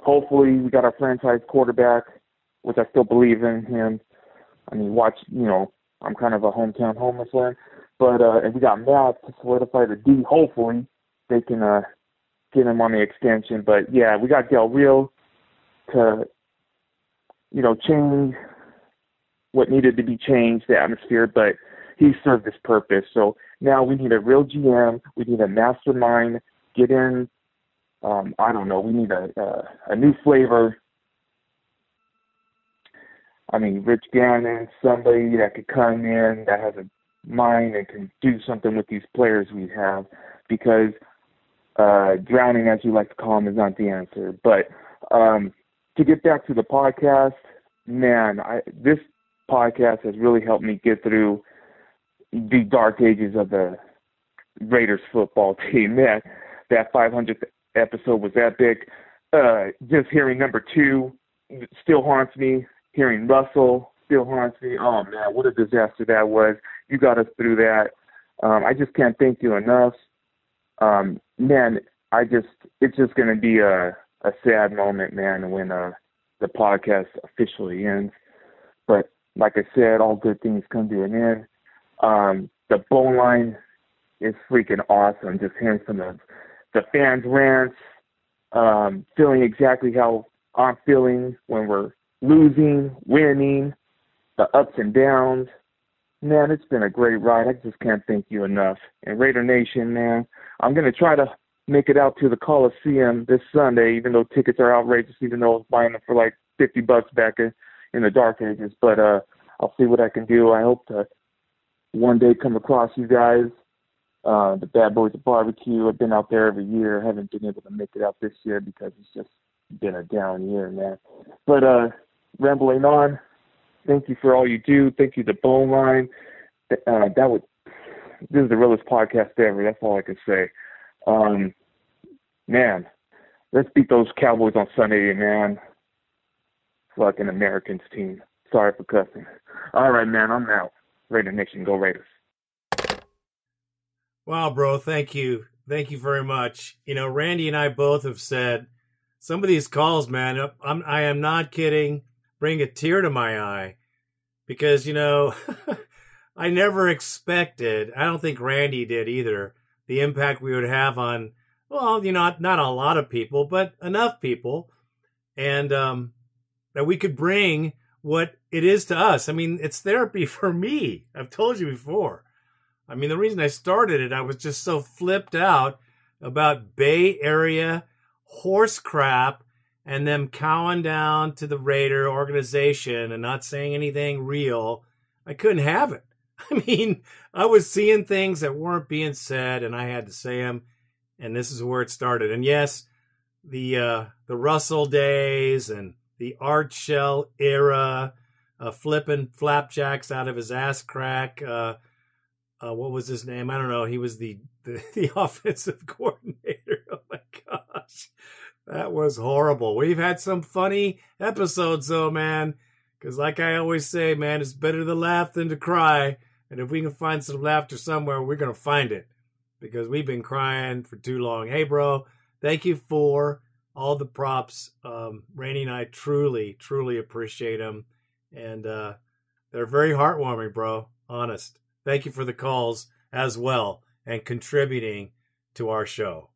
Speaker 14: hopefully, we got our franchise quarterback, which I still believe in him. I mean, watch, you know, I'm kind of a hometown homeless one, but uh, and we got Mack to solidify the D. Hopefully, they can uh, get him on the extension. But yeah, we got Del Rio to, you know, change what needed to be changed, the atmosphere, but he served his purpose. So now we need a real GM. We need a mastermind. Get in. Um, I don't know. We need a, a a new flavor. I mean, Rich Gannon, somebody that could come in that has a mind and can do something with these players we have, because uh, drowning, as you like to call them, is not the answer. But um, to get back to the podcast, man, I this podcast has really helped me get through the dark ages of the Raiders football team. Man, that 500th episode was epic. Uh, just hearing number two still haunts me. Hearing Russell still haunts me. Oh man, what a disaster that was. You got us through that. Um, I just can't thank you enough. Um, man, I just it's just gonna be a a sad moment, man, when uh the podcast officially ends. But like I said, all good things come to an end. Um, the bone line is freaking awesome. Just hearing some of the fans' rants, um, feeling exactly how I'm feeling when we're losing, winning, the ups and downs. Man, it's been a great ride. I just can't thank you enough. And Raider Nation, man, I'm gonna try to make it out to the Coliseum this Sunday, even though tickets are outrageous, even though I was buying them for like 50 bucks back in, in the dark ages. But uh, I'll see what I can do. I hope to one day come across you guys, uh, the Bad Boys of Barbecue. I've been out there every year. I haven't been able to make it out this year because it's just been a down year, man. But uh, rambling on, thank you for all you do. Thank you to Bone Line. Uh, that would this is the realest podcast ever. That's all I can say. Um, man, let's beat those Cowboys on Sunday, man. Fucking Americans team. Sorry for cussing. All right, man, I'm out. Raider Nation, go Raiders.
Speaker 2: Wow, bro, thank you. Thank you very much. You know, Randy and I both have said some of these calls, man, I'm, I am not kidding, bring a tear to my eye because, you know, I never expected, I don't think Randy did either, the impact we would have on, well, you know, not, not a lot of people, but enough people. And um, that we could bring what it is to us. I mean, it's therapy for me. I've told you before. I mean, the reason I started it, I was just so flipped out about Bay Area horse crap and them cowing down to the Raider organization and not saying anything real. I couldn't have it. I mean, I was seeing things that weren't being said and I had to say them. And this is where it started. And yes, the uh, the Russell days and the Art Shell era, uh, flipping flapjacks out of his ass crack. Uh, uh, what was his name? I don't know. He was the, the, the offensive coordinator. Oh my gosh. That was horrible. We've had some funny episodes though, man. Cause like I always say, man, it's better to laugh than to cry. And if we can find some laughter somewhere, we're to find it because we've been crying for too long. Hey, bro, thank you for all the props. Um, Rainey and I truly, truly appreciate them. And uh, they're very heartwarming, bro. Honest. Thank you for the calls as well and contributing to our show.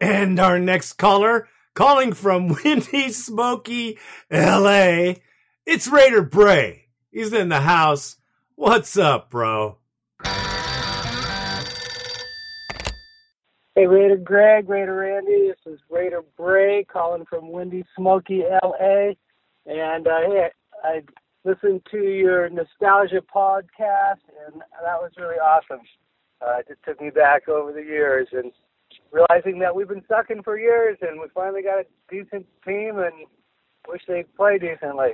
Speaker 2: And our next caller, calling from Windy Smoky, LA, it's Raider Bray. He's in the house. What's up, bro?
Speaker 15: Hey, Raider Greg, Raider Randy. This is Raider Bray calling from Windy Smoky, LA. And uh, hey, I listened to your nostalgia podcast, and that was really awesome. Uh, it took me back over the years and realizing that we've been sucking for years, and we finally got a decent team, and wish they'd play decently.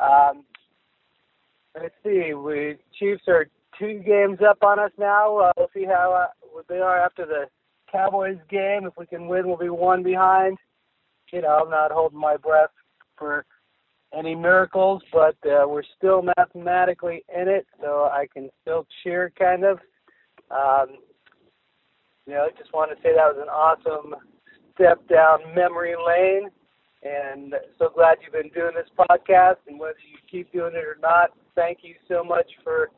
Speaker 15: Um, let's see, we Chiefs are two games up on us now. Uh, we'll see how uh, they are after the Cowboys game. If we can win, we'll be one behind. You know, I'm not holding my breath for any miracles, but uh, we're still mathematically in it, so I can still cheer kind of. Um, you know, I just want to say that was an awesome step down memory lane, and so glad you've been doing this podcast. And whether you keep doing it or not, thank you so much for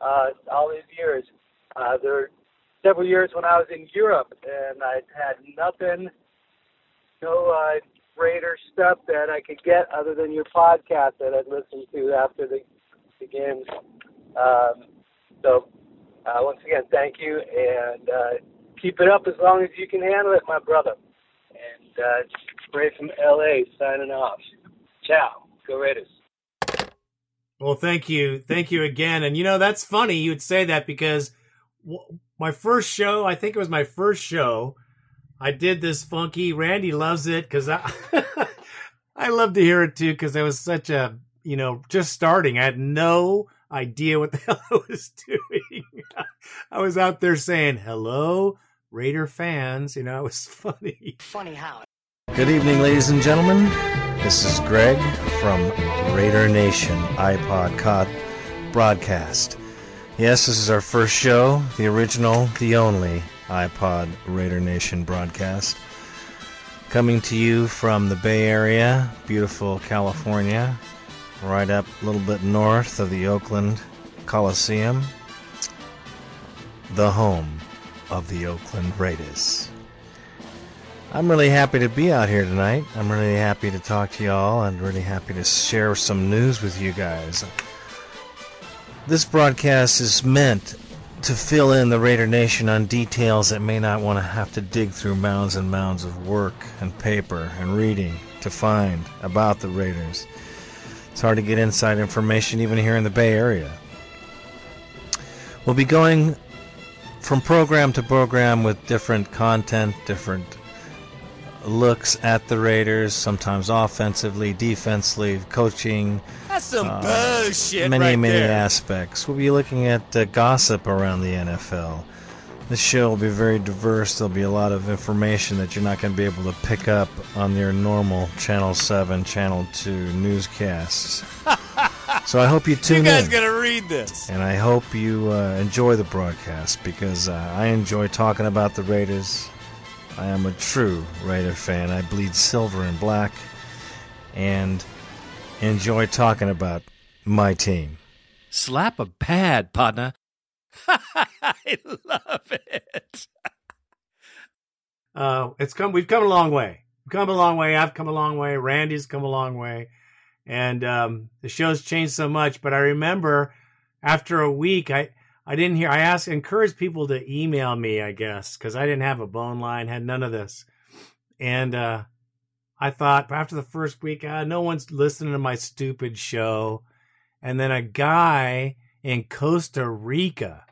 Speaker 15: uh, all these years. Uh, there were several years when I was in Europe, and I had nothing, no uh, Raider stuff that I could get other than your podcast that I'd listen to after the, the games. Um, so, uh, once again, thank you, and uh, keep it up as long as you can handle it, my brother. And uh, Ray from LA signing off. Ciao. Go Raiders.
Speaker 2: Well, thank you. Thank you again. And you know, that's funny you would say that because my first show, I think it was my first show, I did this funky. Randy loves it because I I love to hear it too because I was such a you know just starting. I had no idea what the hell I was doing. I was out there saying hello, Raider fans. You know, it was funny.
Speaker 16: Funny how.
Speaker 17: Good evening, ladies and gentlemen. This is Greg from Raider Nation iPod Cod broadcast. Yes, this is our first show, the original, the only iPod Raider Nation broadcast. Coming to you from the Bay Area, beautiful California, right up a little bit north of the Oakland Coliseum, the home of the Oakland Raiders. I'm really happy to be out here tonight. I'm really happy to talk to y'all and really happy to share some news with you guys. This broadcast is meant to fill in the Raider Nation on details that may not want to have to dig through mounds and mounds of work and paper and reading to find about the Raiders. It's hard to get inside information even here in the Bay Area. We'll be going from program to program with different content, different looks at the Raiders, sometimes offensively, defensively, coaching.
Speaker 16: That's some
Speaker 17: uh,
Speaker 16: bullshit
Speaker 17: Many,
Speaker 16: right
Speaker 17: many
Speaker 16: there.
Speaker 17: aspects. We'll be looking at uh, gossip around the NFL. This show will be very diverse. There'll be a lot of information that you're not going to be able to pick up on your normal Channel 7, Channel 2 newscasts. so I hope you tune in.
Speaker 16: you guys gotta read this.
Speaker 17: And I hope you uh, enjoy the broadcast because uh, I enjoy talking about the Raiders. I am a true Raider fan. I bleed silver and black and enjoy talking about my team.
Speaker 16: Slap a pad, partner. I love it.
Speaker 2: Uh, it's come. We've come a long way. We've come a long way. I've come a long way. Randy's come a long way, and um, the show's changed so much. But I remember after a week, I I didn't hear. I asked, encouraged people to email me. I guess because I didn't have a bone line, had none of this, and uh, I thought after the first week, ah, no one's listening to my stupid show, and then a guy in Costa Rica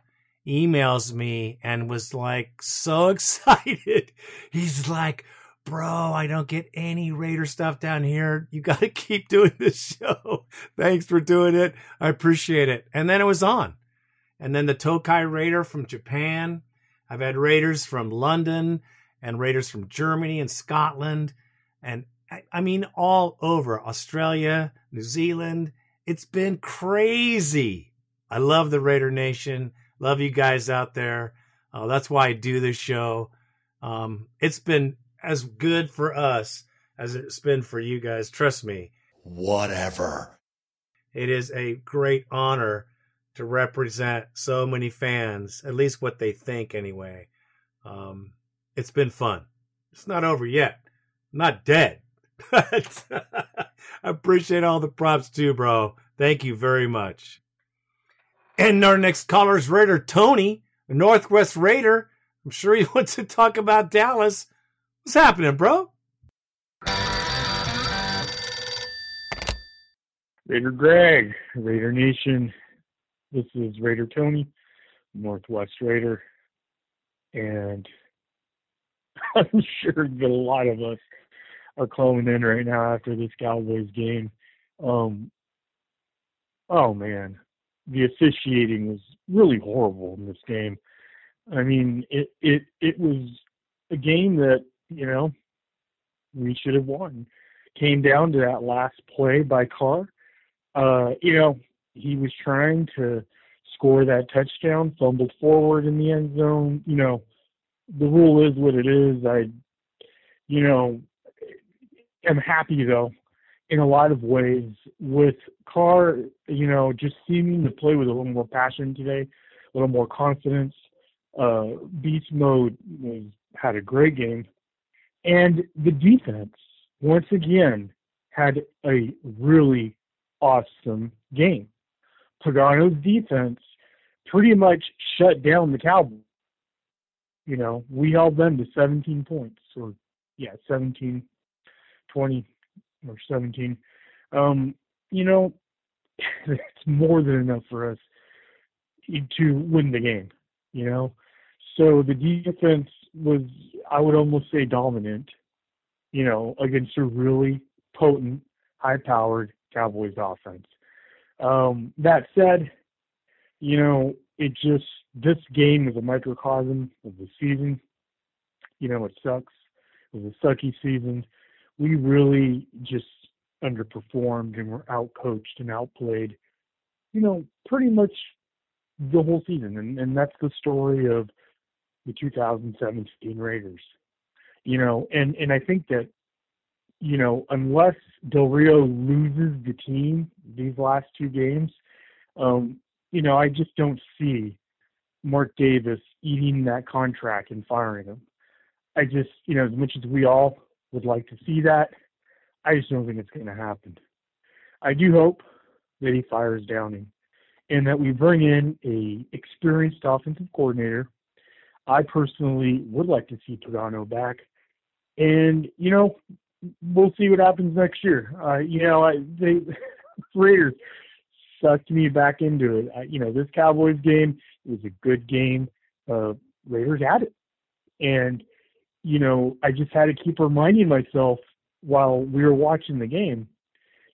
Speaker 2: emails me and was like so excited. He's like, Bro, I don't get any Raider stuff down here. You got to keep doing this show. Thanks for doing it. I appreciate it. And then it was on. And then the Tokai Raider from Japan. I've had Raiders from London and Raiders from Germany and Scotland. And I, I mean, all over Australia, New Zealand. It's been crazy. I love the Raider Nation. Love you guys out there. Uh, that's why I do this show. Um, it's been as good for us as it's been for you guys. Trust me.
Speaker 16: Whatever.
Speaker 2: It is a great honor to represent so many fans, at least what they think anyway. Um, it's been fun. It's not over yet. I'm not dead. But I appreciate all the props too, bro. Thank you very much. And our next caller is Raider Tony, a Northwest Raider. I'm sure he wants to talk about Dallas. What's happening, bro?
Speaker 18: Raider Greg, Raider Nation. This is Raider Tony, Northwest Raider. And I'm sure that a lot of us are calling in right now after this Cowboys game. Um, oh, man. The officiating was really horrible in this game. I mean, it, it, it was a game that, you know, we should have won. Came down to that last play by Carr uh, you know, he was trying to score that touchdown, fumbled forward in the end zone. You know, the rule is what it is. I, you know, am happy though, in a lot of ways with Carr. You know, just seeming to play with a little more passion today, a little more confidence. Uh, beast mode was had a great game, and the defense once again had a really awesome game. Pagano's defense pretty much shut down the Cowboys. You know, we held them to 17 points, or yeah, 17, 20, or 17. Um, you know, it's more than enough for us to win the game. You know, so the defense was, I would almost say, dominant. You know, against a really potent, high-powered Cowboys offense. Um, that said, you know, it just this game is a microcosm of the season. You know, it sucks. It was a sucky season. We really just underperformed and were outcoached and outplayed. You know, pretty much the whole season, and and that's the story of the 2017 Raiders. You know, and and I think that you know, unless Del Rio loses the team these last two games, um, you know, I just don't see Mark Davis eating that contract and firing him. I just, you know, as much as we all would like to see that, I just don't think it's going to happen. I do hope that he fires Downing and that we bring in a experienced offensive coordinator. I personally would like to see Pagano back. And, you know, we'll see what happens next year. Uh, you know, I, they Raiders sucked me back into it. I, you know, this Cowboys game was a good game. Uh, Raiders had it, and you know, I just had to keep reminding myself while we were watching the game.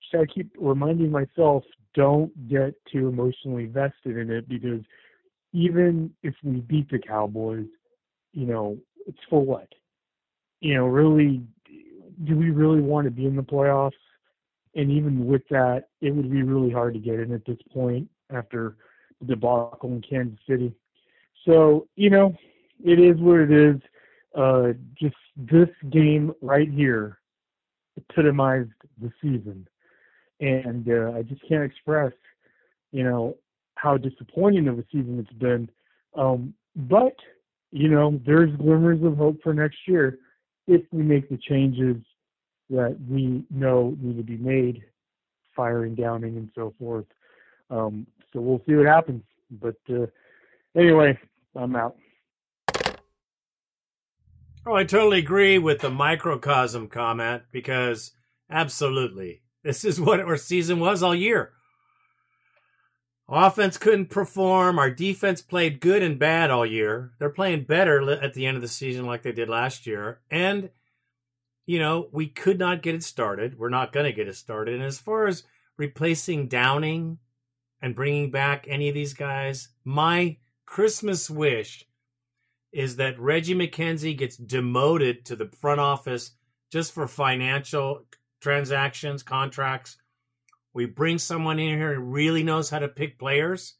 Speaker 18: Just had to keep reminding myself, don't get too emotionally vested in it because even if we beat the Cowboys, you know, it's for what? You know, really, do we really want to be in the playoffs? And even with that, it would be really hard to get in at this point after the debacle in Kansas City. So, you know, it is what it is. Uh, just this game right here epitomized the season. And uh, I just can't express, you know, how disappointing of a season it's been. Um, but, you know, there's glimmers of hope for next year if we make the changes that we know need to be made, firing Downing and so forth. Um, so we'll see what happens. But uh, anyway, I'm out.
Speaker 2: Oh, I totally agree with the microcosm comment because absolutely, this is what our season was all year. Offense couldn't perform. Our defense played good and bad all year. They're playing better at the end of the season like they did last year. And you know, we could not get it started. We're not going to get it started. And as far as replacing Downing and bringing back any of these guys, my Christmas wish is that Reggie McKenzie gets demoted to the front office just for financial transactions, contracts. We bring someone in here who really knows how to pick players,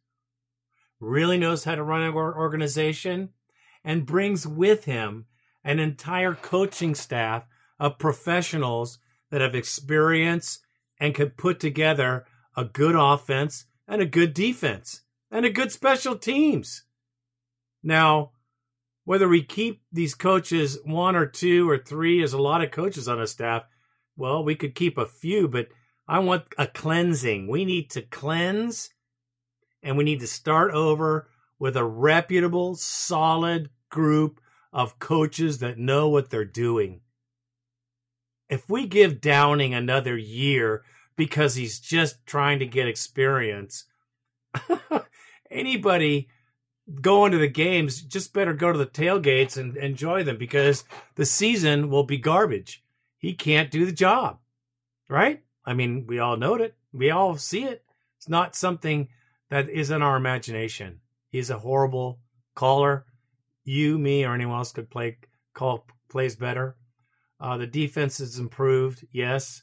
Speaker 2: really knows how to run an organization, and brings with him an entire coaching staff of professionals that have experience and could put together a good offense and a good defense and a good special teams. Now, whether we keep these coaches one or two or three, there's a lot of coaches on a staff. Well, we could keep a few, but I want a cleansing. We need to cleanse and we need to start over with a reputable, solid group of coaches that know what they're doing if we give Downing another year because he's just trying to get experience, anybody going to the games just better go to the tailgates and enjoy them because the season will be garbage. He can't do the job, right? I mean, we all know it. We all see it. It's not something that is in our imagination. He's a horrible caller. You, me, or anyone else could play call plays better. Uh, the defense has improved, yes.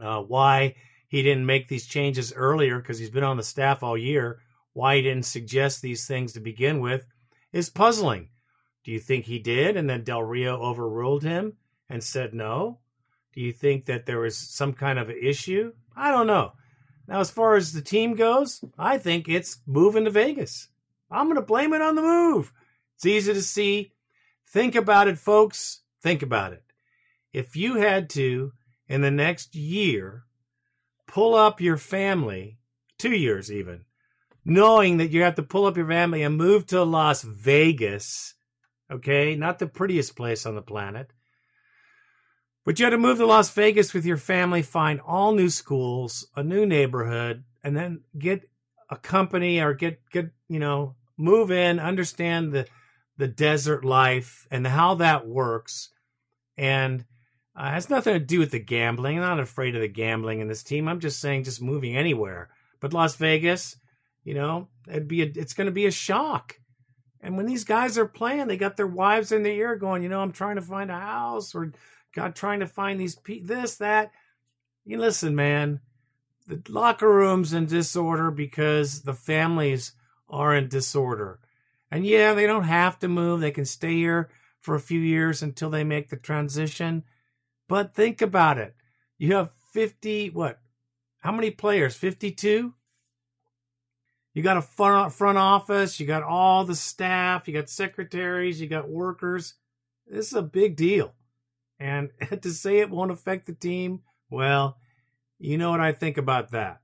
Speaker 2: Uh, why he didn't make these changes earlier, because he's been on the staff all year, why he didn't suggest these things to begin with is puzzling. Do you think he did and then Del Rio overruled him and said no? Do you think that there was some kind of an issue? I don't know. Now, as far as the team goes, I think it's moving to Vegas. I'm going to blame it on the move. It's easy to see. Think about it, folks. Think about it. If you had to, in the next year, pull up your family, two years even, knowing that you have to pull up your family and move to Las Vegas, okay? Not the prettiest place on the planet. But you had to move to Las Vegas with your family, find all new schools, a new neighborhood, and then get a company or get get you know move in, understand the the desert life and how that works, and Uh, has nothing to do with the gambling. I'm not afraid of the gambling in this team. I'm just saying, just moving anywhere. But Las Vegas, you know, it'd be a, it's going to be a shock. And when these guys are playing, they got their wives in the ear going, you know, I'm trying to find a house or God trying to find these this that. You listen, man. The locker room's in disorder because the families are in disorder. And yeah, they don't have to move. They can stay here for a few years until they make the transition. But think about it. You have 50, what? How many players? 52? You got a front office, you got all the staff, you got secretaries, you got workers. This is a big deal. And to say it won't affect the team, well, you know what I think about that.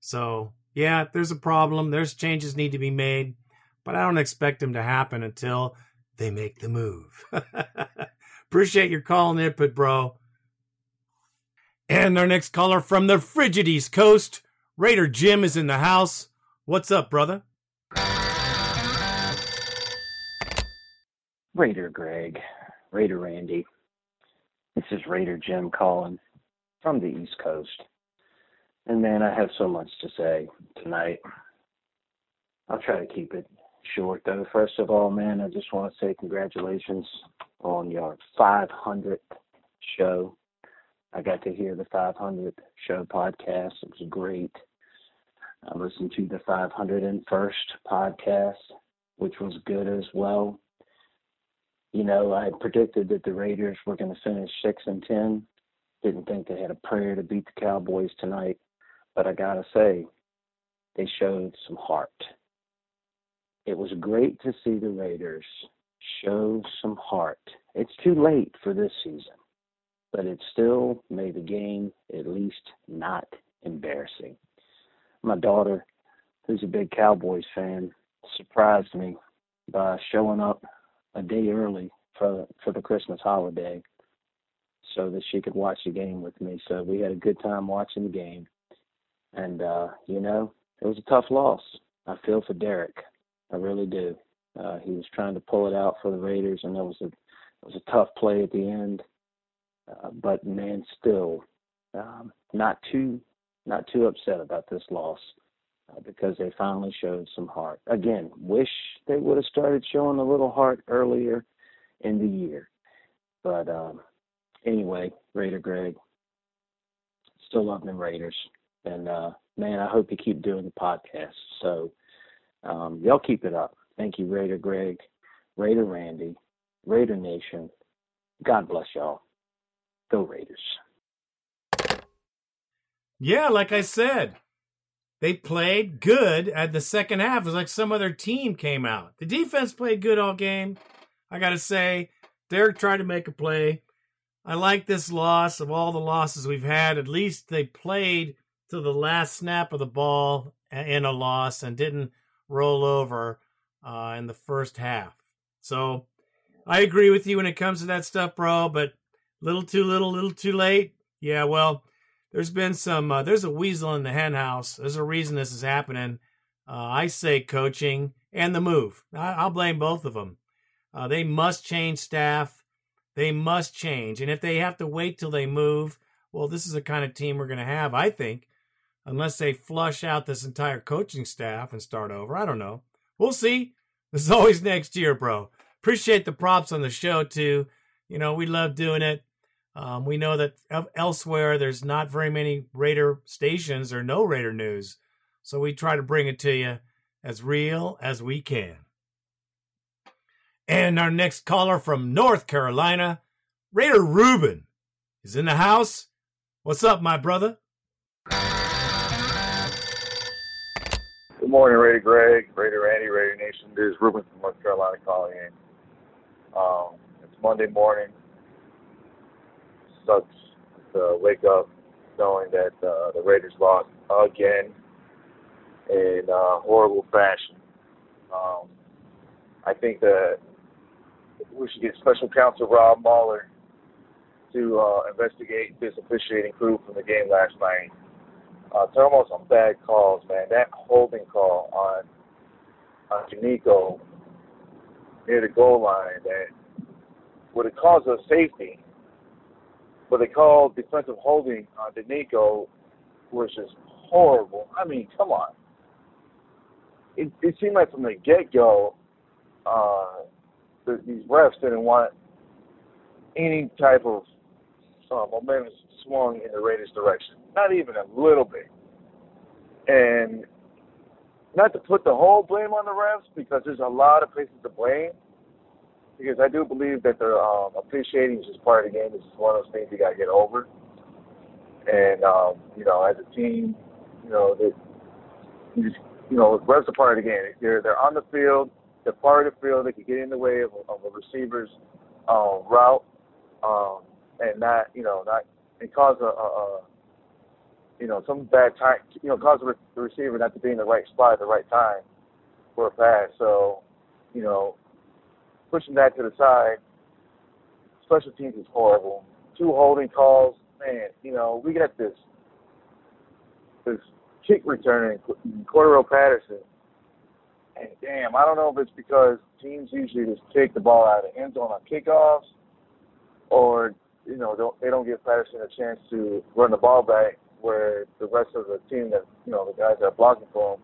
Speaker 2: So, yeah, there's a problem. There's changes need to be made, but I don't expect them to happen until they make the move. Appreciate your call and input, bro. And our next caller from the frigid East Coast, Raider Jim is in the house. What's up, brother?
Speaker 19: Raider Greg, Raider Randy. This is Raider Jim calling from the East Coast. And man, I have so much to say tonight. I'll try to keep it short though. First of all, man, I just want to say congratulations on your 500th show. I got to hear the 500th show podcast. It was great. I listened to the 501st podcast, which was good as well. You know, I predicted that the Raiders were going to finish 6 and 10. Didn't think they had a prayer to beat the Cowboys tonight, but I got to say, they showed some heart. It was great to see the Raiders show some heart. It's too late for this season, but it still made the game at least not embarrassing my daughter, who's a big Cowboys fan, surprised me by showing up a day early for for the Christmas holiday so that she could watch the game with me. So we had a good time watching the game. And uh, you know, it was a tough loss. I feel for Derek. I really do. Uh, he was trying to pull it out for the Raiders, and it was a it was a tough play at the end. Uh, but man, still um, not too not too upset about this loss uh, because they finally showed some heart. Again, wish they would have started showing a little heart earlier in the year. But um, anyway, Raider Greg, still love them Raiders. And uh, man, I hope you keep doing the podcast. So um, y'all keep it up. Thank you, Raider Greg, Raider Randy, Raider Nation. God bless y'all. Go Raiders.
Speaker 2: Yeah, like I said, they played good at the second half. It was like some other team came out. The defense played good all game. I got to say, Derek tried to make a play. I like this loss of all the losses we've had. At least they played to the last snap of the ball in a loss and didn't roll over uh, in the first half. So I agree with you when it comes to that stuff, bro, but little too little, little too late. Yeah, well, there's been some uh, there's a weasel in the henhouse. There's a reason this is happening. Uh, I say coaching and the move. I, will blame both of them. Uh, they must change staff. They must change, and if they have to wait till they move, well, this is the kind of team we're going to have. I think, unless they flush out this entire coaching staff and start over. I don't know. We'll see. This is always next year, bro. Appreciate the props on the show too. You know, we love doing it. Um, we know that elsewhere there's not very many Raider stations or no Raider news, so we try to bring it to you as real as we can. And our next caller from North Carolina, Raider Ruben, is in the house. What's up, my brother?
Speaker 20: Good morning, Raider Greg, Raider Randy, Raider Nation. This is Ruben from North Carolina calling in. Um, it's Monday morning sucks to wake up knowing that uh, the Raiders lost again in uh, horrible fashion. Um, I think that we should get special counsel Rob Mueller to uh, investigate this officiating crew from the game last night. Uh, almost on bad calls, man. That holding call on on Denico near the goal line that would have caused us safety what they call defensive holding on Denico was just horrible. I mean, come on. It, it seemed like from the get go, uh, the, these refs didn't want any type of uh, momentum swung in the Raiders' direction. Not even a little bit. And not to put the whole blame on the refs because there's a lot of places to blame. Because I do believe that the um, officiating is just part of the game. It's one of those things you got to get over. And um, you know, as a team, you know, they, you just you know, refs are part of the game. They're they're on the field. They're part of the field. They can get in the way of, of a receiver's um, route, um, and not you know not and cause a, a, a you know some bad time. You know, cause the receiver not to be in the right spot at the right time for a pass. So, you know, pushing that to the side. Special teams is horrible. Two holding calls, man. You know, we got this this kick returner Cordarrelle Patterson. And damn, I don't know if it's because teams usually just take the ball out of the end zone on kickoffs, or you know don't, they don't give Patterson a chance to run the ball back, where the rest of the team that you know the guys that are blocking for him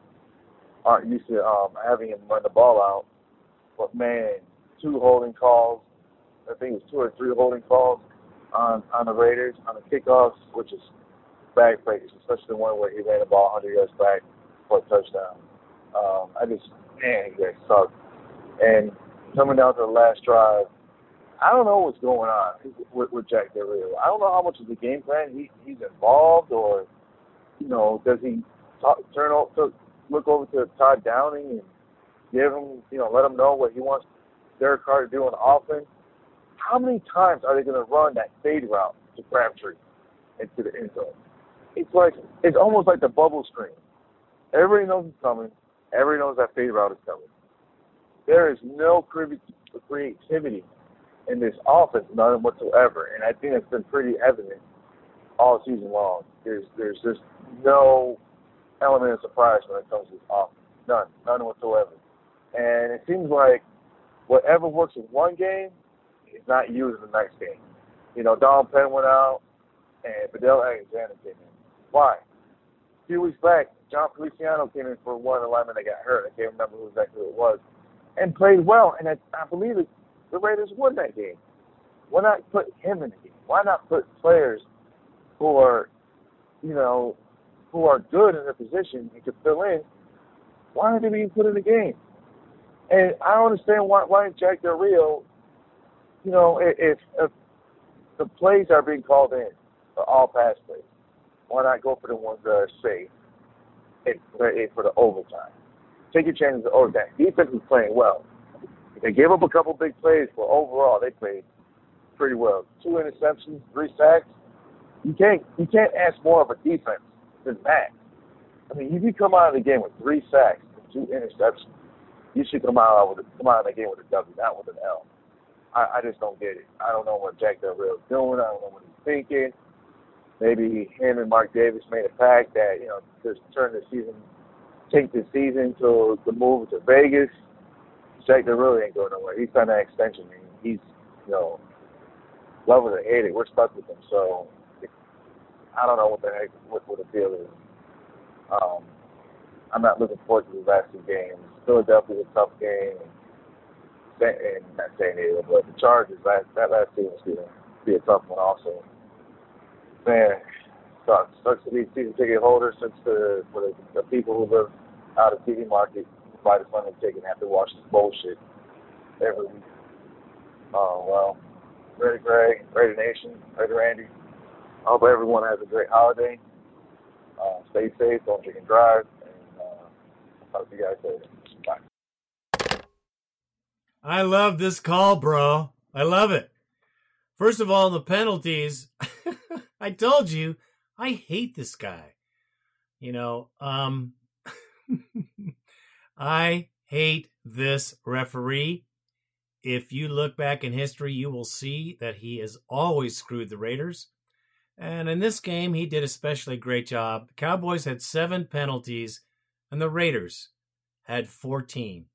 Speaker 20: aren't used to um, having him run the ball out. But man, two holding calls. I think it's two or three holding calls on on the Raiders on the kickoffs, which is backbreakers, especially the one where he ran the ball 100 yards back for a touchdown. Um, I just, man, he got sucked. And coming down to the last drive, I don't know what's going on with, with Jack Del Rio. I don't know how much of the game plan he, he's involved, or you know, does he talk, turn over, look over to Todd Downing and give him, you know, let him know what he wants Derek Carr to do on offense? How many times are they going to run that fade route to Crabtree into the end zone? It's like it's almost like the bubble screen. Everybody knows it's coming. Everybody knows that fade route is coming. There is no creativity in this offense, none whatsoever, and I think it's been pretty evident all season long. There's there's just no element of surprise when it comes to this offense. None, none whatsoever. And it seems like whatever works in one game is not used in the next game. You know, Don Penn went out, and Vadal Alexander came in. Why? A few weeks back, Jon Feliciano came in for one alignment that got hurt. I can't remember who exactly it was, and played well. And I, I believe it, the Raiders won that game. Why not put him in the game? Why not put players who are, you know, who are good in their position and can fill in? Why aren't they being put in the game? And I don't understand why why Jack Del Rio, you know, if, if the plays are being called in, all pass plays, why not go for the ones that are safe and for the overtime? Take your chances oh, of overtime. Defense is playing well. They gave up a couple big plays, but overall they played pretty well. Two interceptions, three sacks. You can't you can't ask more of a defense than that. I mean, if you come out of the game with three sacks and two interceptions, you should come out with a, come out of the game with a W, not with an L. I, I just don't get it. I don't know what Jack Del Rio is doing. I don't know what he's thinking. Maybe him and Mark Davis made a pact that you know just turn the season, take the season to the move to Vegas. Jack Del Rio ain't going nowhere. He's signed that extension. And he's you know love it or hate it. We're stuck with him. So I don't know what the heck what, what the deal is. Um, I'm not looking forward to the last two games. Philadelphia's a tough game, and, and not San Diego, but the Chargers last that last season was to be a tough one also. Man, sucks. Sucks to be season ticket holders since the for the, the people who live out of TV market buy the Sunday ticket and have to watch this bullshit every week. Oh well. Ready Greg, Raider Nation, Raider Randy. I hope everyone has a great holiday. Uh, stay safe, don't drink and drive, and uh, talk to you guys later.
Speaker 2: I love this call, bro. I love it. First of all, the penalties. I told you, I hate this guy. You know, um, I hate this referee. If you look back in history, you will see that he has always screwed the Raiders. And in this game, he did especially great job. The Cowboys had seven penalties, and the Raiders had 14.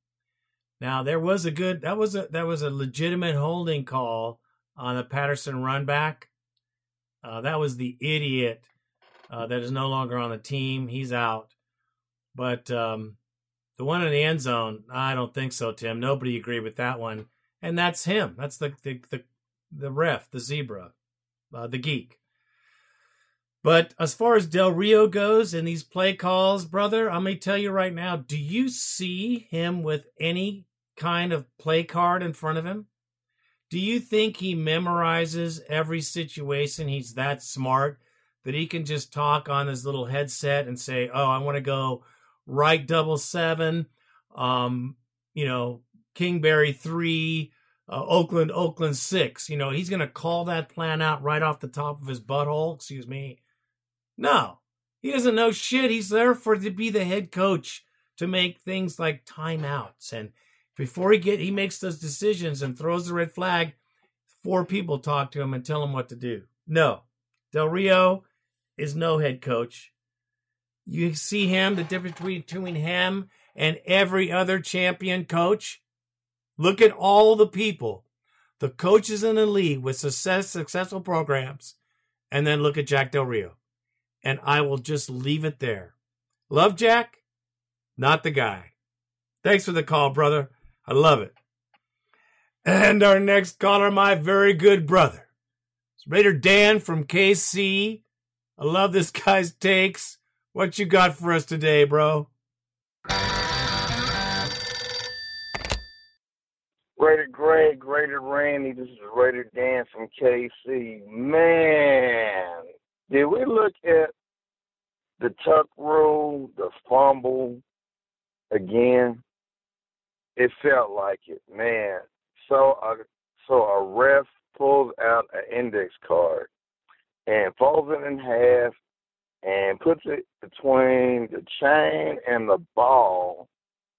Speaker 2: Now there was a good that was a that was a legitimate holding call on the Patterson run back. Uh, that was the idiot uh, that is no longer on the team. He's out. But um, the one in the end zone, I don't think so, Tim. Nobody agreed with that one, and that's him. That's the the the, the ref, the zebra, uh, the geek. But as far as Del Rio goes and these play calls, brother, I'm going to tell you right now do you see him with any kind of play card in front of him? Do you think he memorizes every situation? He's that smart that he can just talk on his little headset and say, Oh, I want to go right double seven, um, you know, Kingberry three, uh, Oakland, Oakland six. You know, he's going to call that plan out right off the top of his butthole. Excuse me no, he doesn't know shit. He's there for to be the head coach to make things like timeouts and before he get he makes those decisions and throws the red flag, four people talk to him and tell him what to do. No, Del Rio is no head coach. You see him, the difference between, him and every other champion coach. Look at all the people, the coaches in the league with success, successful programs, and then look at Jack Del Rio and I will just leave it there. Love Jack, not the guy. Thanks for the call, brother. I love it. And our next caller, my very good brother. It's Raider Dan from KC. I love this guy's takes. What you got for us today, bro?
Speaker 21: Raider Greg, Raider Randy, this is Raider Dan from KC. Man, did we look at the tuck rule, the fumble again? It felt like it, man. So a so a ref pulls out an index card and folds it in half and puts it between the chain and the ball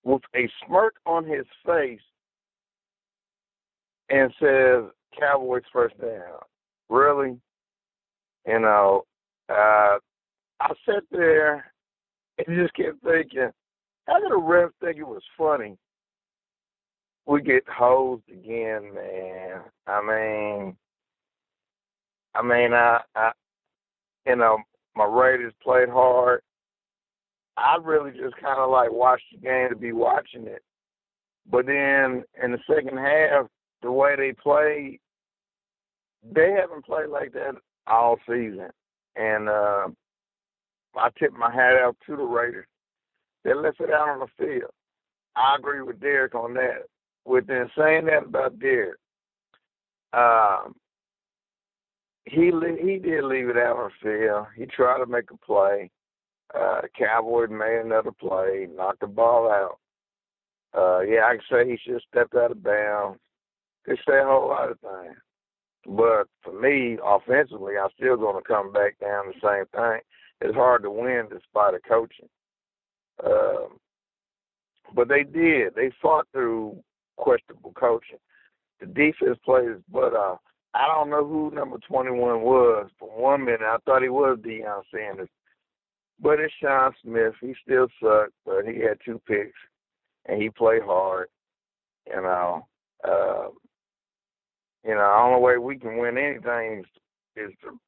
Speaker 21: with a smirk on his face and says Cowboys first down. Really? You know, uh, I sat there and just kept thinking, how did a ref think it was funny? We get hosed again, man. I mean, I mean, I, I, you know, my Raiders played hard. I really just kind of like watched the game to be watching it. But then in the second half, the way they played, they haven't played like that all season. And uh, I tip my hat out to the Raiders. They left it out on the field. I agree with Derek on that. With them saying that about Derek, um, he he did leave it out on the field. He tried to make a play. Uh, Cowboys made another play, knocked the ball out. Uh, yeah, I can say he should have stepped out of bounds. Could say a whole lot of things. But for me, offensively, I'm still going to come back down the same thing. It's hard to win despite a coaching. Um, but they did. They fought through questionable coaching. The defense players, but uh, I don't know who number 21 was. For one minute, I thought he was Deion Sanders. But it's Sean Smith. He still sucked, but he had two picks, and he played hard. You know, um, you know, the only way we can win anything is, is to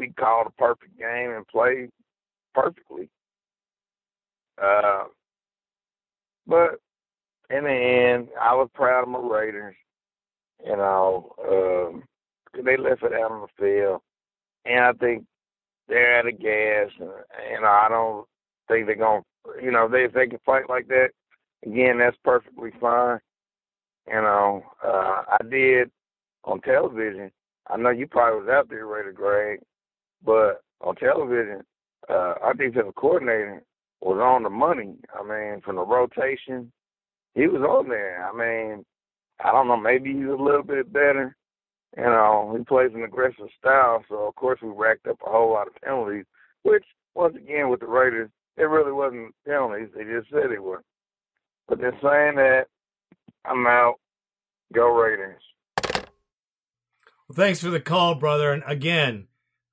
Speaker 21: be called a perfect game and play perfectly. Uh, but in the end, I was proud of my Raiders. You know, um, they left it out on the field, and I think they're out of gas. And I don't think they're gonna. You know, they if they can fight like that again, that's perfectly fine. You know, uh, I did on television. I know you probably was out there, Raider Greg, but on television, uh, our defensive coordinator was on the money. I mean, from the rotation, he was on there. I mean, I don't know, maybe he's a little bit better. You know, he plays an aggressive style, so of course we racked up a whole lot of penalties, which once again with the Raiders, it really wasn't penalties. They just said they were. But they're saying that I'm out. Go Raiders.
Speaker 2: Well, thanks for the call, brother. And again,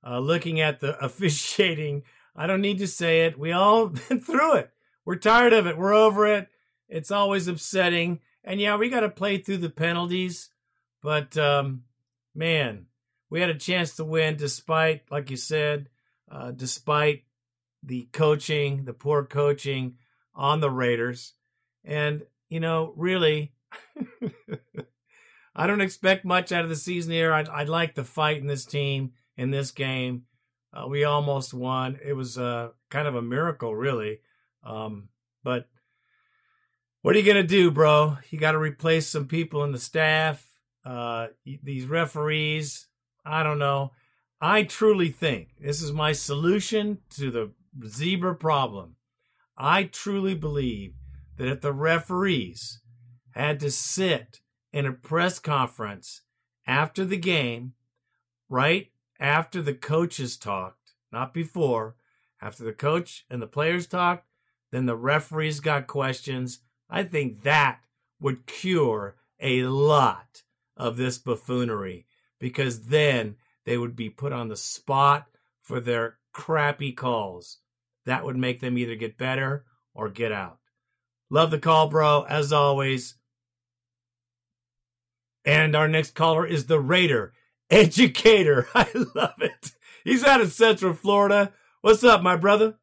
Speaker 2: uh, looking at the officiating, I don't need to say it. We all been through it. We're tired of it. We're over it. It's always upsetting. And yeah, we got to play through the penalties. But um, man, we had a chance to win despite, like you said, uh, despite the coaching, the poor coaching on the Raiders. And, you know, really, I don't expect much out of the season here. I, I like the fight in this team, in this game. Uh, we almost won. It was uh, kind of a miracle, really. Um, but what are you going to do, bro? You got to replace some people in the staff. Uh, these referees, I don't know. I truly think this is my solution to the zebra problem. I truly believe that if the referees had to sit in a press conference after the game, right after the coaches talked, not before, after the coach and the players talked, then the referees got questions. I think that would cure a lot of this buffoonery because then they would be put on the spot for their crappy calls. That would make them either get better or get out. Love the call, bro, as always. And our next caller is the Raider Educator. I love it. He's out of Central Florida. What's up, my brother?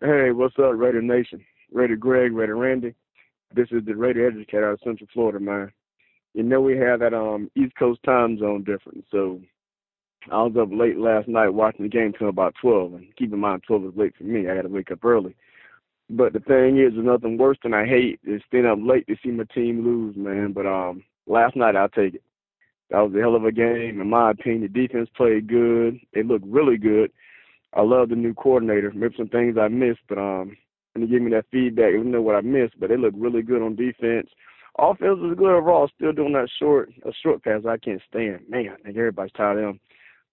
Speaker 22: Hey, what's up, Raider Nation? Raider Greg, Raider Randy. This is the Raider Educator out of Central Florida, man. You know we have that um East Coast time zone difference, so I was up late last night watching the game till about twelve, and keep in mind twelve is late for me. I had to wake up early. But the thing is, there's nothing worse than I hate is staying up late to see my team lose, man. But um, last night I'll take it. That was a hell of a game, in my opinion. The defense played good. They looked really good. I love the new coordinator. Maybe some things I missed, but um, and he gave me that feedback. Me know what I missed, but they look really good on defense. Offense was good overall. Still doing that short, a short pass I can't stand. Man, I think everybody's tired of them.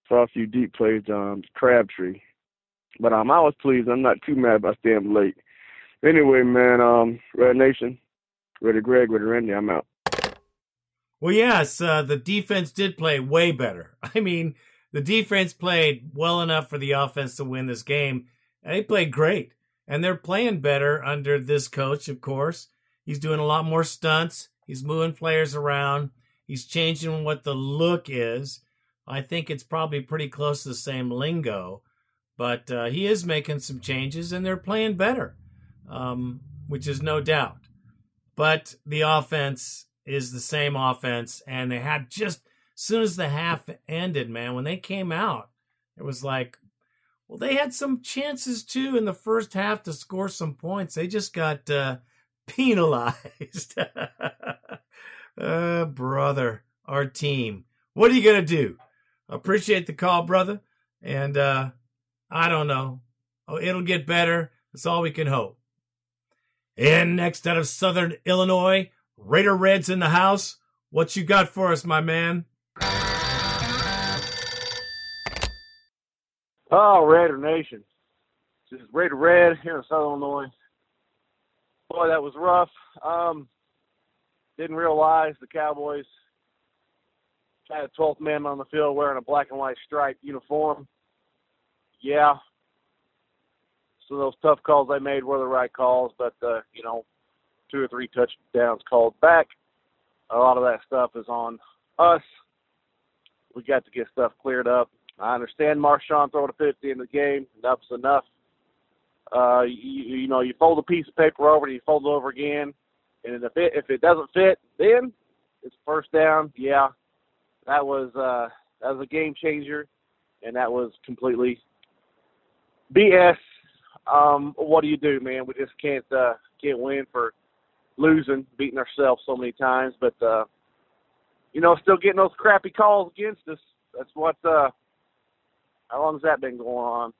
Speaker 22: Saw a few deep plays, um, Crabtree, but um, I was pleased. I'm not too mad about staying late. Anyway, man, um, Red Nation, Ready Greg, Ready Randy, I'm out.
Speaker 2: Well, yes, uh, the defense did play way better. I mean, the defense played well enough for the offense to win this game. They played great, and they're playing better under this coach, of course. He's doing a lot more stunts. He's moving players around. He's changing what the look is. I think it's probably pretty close to the same lingo, but uh, he is making some changes, and they're playing better, um, which is no doubt. But the offense is the same offense, and they had just as soon as the half ended, man, when they came out, it was like, well, they had some chances too in the first half to score some points. They just got uh, penalized. uh, brother, our team. What are you going to do? Appreciate the call, brother. And uh, I don't know. Oh, it'll get better. That's all we can hope. And next out of Southern Illinois, Raider Reds in the house. What you got for us, my man?
Speaker 23: Oh, Raider Nation. This is Raider Red here in Southern Illinois. Boy, that was rough. Um, didn't realize the Cowboys had a 12th man on the field wearing a black and white striped uniform. Yeah. So those tough calls they made were the right calls, but, uh, you know, two or three touchdowns called back. A lot of that stuff is on us. We got to get stuff cleared up. I understand Marshawn throwing a 50 in the game. Enough's enough. Uh, you, you know, you fold a piece of paper over and you fold it over again, and if it if it doesn't fit, then it's first down. Yeah, that was uh, that was a game changer, and that was completely BS. Um, what do you do, man? We just can't uh, can't win for losing, beating ourselves so many times, but uh, you know, still getting those crappy calls against us. That's what. Uh, how long has that been going on?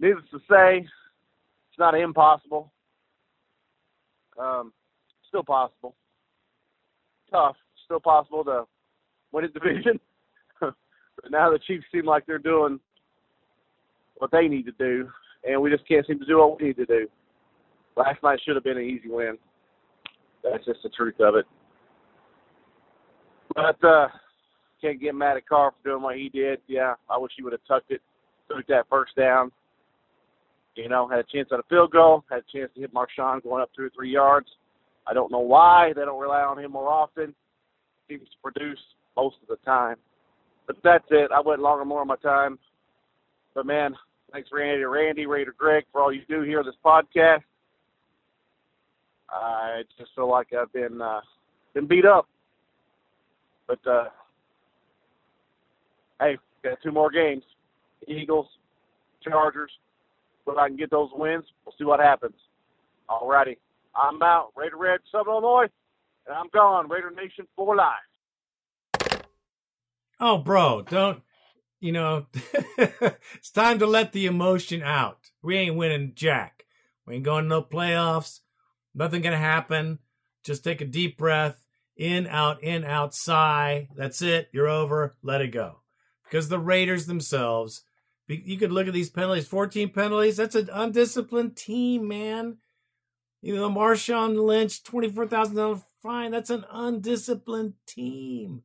Speaker 23: Needless to say, it's not impossible. Um, still possible. Tough. Still possible to win a division. but now the Chiefs seem like they're doing what they need to do, and we just can't seem to do what we need to do. Last night should have been an easy win. That's just the truth of it. But uh, can't get mad at Carr for doing what he did. Yeah, I wish he would have tucked it, took that first down. You know, had a chance at a field goal, had a chance to hit Marshawn going up two or three yards. I don't know why they don't rely on him more often. seems to produce most of the time. But that's it. I went longer more on my time. But man, thanks Randy, Randy, Raider Greg for all you do here on this podcast. I just feel like I've been uh, been beat up. But uh, hey, got two more games. Eagles, Chargers. If I can get those wins, we'll see what happens. Alrighty. I'm out. Raider Red, Southern Illinois, and I'm gone. Raider Nation for life.
Speaker 2: Oh, bro, don't. You know, it's time to let the emotion out. We ain't winning jack. We ain't going to no playoffs. Nothing gonna happen. Just take a deep breath. In, out, in, out, sigh. That's it. You're over. Let it go. Because the Raiders themselves, you could look at these penalties 14 penalties. That's an undisciplined team, man. You know, Marshawn Lynch, $24,000 fine. That's an undisciplined team.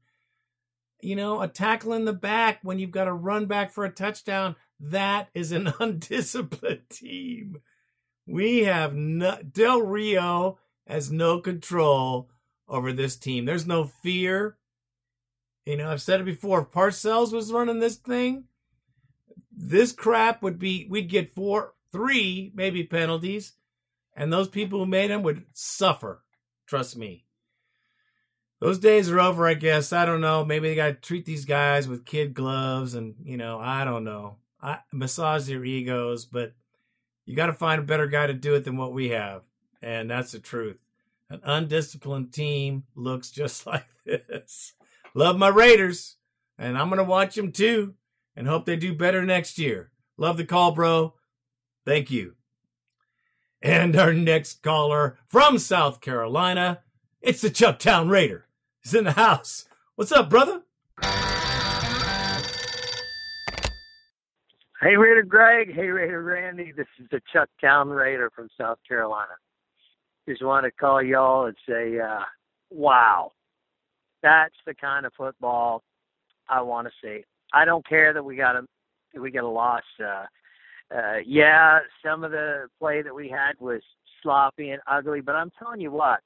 Speaker 2: You know, a tackle in the back when you've got to run back for a touchdown. That is an undisciplined team. We have no, Del Rio has no control over this team. There's no fear. You know, I've said it before. If Parcells was running this thing, this crap would be, we'd get four, three, maybe penalties, and those people who made them would suffer. Trust me. Those days are over, I guess. I don't know. Maybe they got to treat these guys with kid gloves and, you know, I don't know. I massage their egos, but you got to find a better guy to do it than what we have. And that's the truth. An undisciplined team looks just like this. Love my Raiders, and I'm going to watch them too and hope they do better next year. Love the call, bro. Thank you. And our next caller from South Carolina, it's the Chucktown Raider. He's in the house. What's up, brother?
Speaker 24: Hey, Raider Greg. Hey, Raider Randy. This is the Chuck Town Raider from South Carolina. Just want to call y'all and say, uh, wow, that's the kind of football I want to see. I don't care that we got a we got a loss. Uh, uh, yeah, some of the play that we had was sloppy and ugly, but I'm telling you what,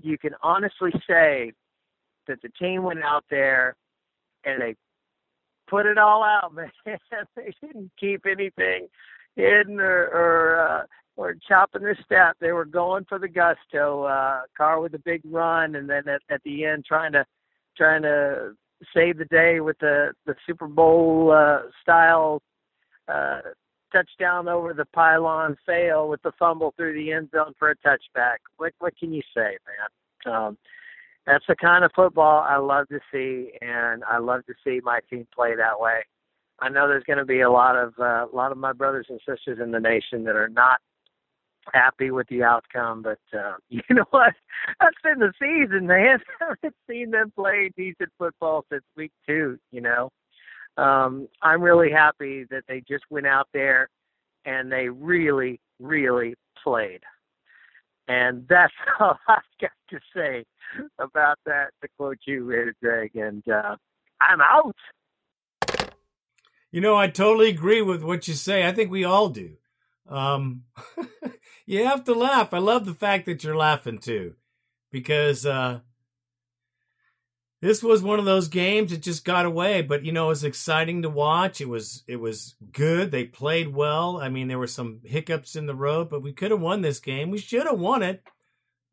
Speaker 24: you can honestly say that the team went out there and they put it all out, man. they didn't keep anything hidden or or uh, or chopping their step. They were going for the gusto. Uh, Carr with a big run, and then at, at the end trying to trying to save the day with the the Super Bowl uh, style uh, touchdown over the pylon fail with the fumble through the end zone for a touchback. What what can you say, man? Um, that's the kind of football I love to see, and I love to see my team play that way. I know there's going to be a lot of uh, a lot of my brothers and sisters in the nation that are not happy with the outcome, but uh, you know what? That's been the season, man. I haven't seen them play decent football since week two. You know, um, I'm really happy that they just went out there and they really, really played. And that's all I've got to say about that, to quote you, Raider Greg. And uh, I'm out.
Speaker 2: You know, I totally agree with what you say. I think we all do. Um, you have to laugh. I love the fact that you're laughing too, because uh, this was one of those games that just got away. But you know, it was exciting to watch. It was it was good. They played well. I mean, there were some hiccups in the road, but we could have won this game. We should have won it.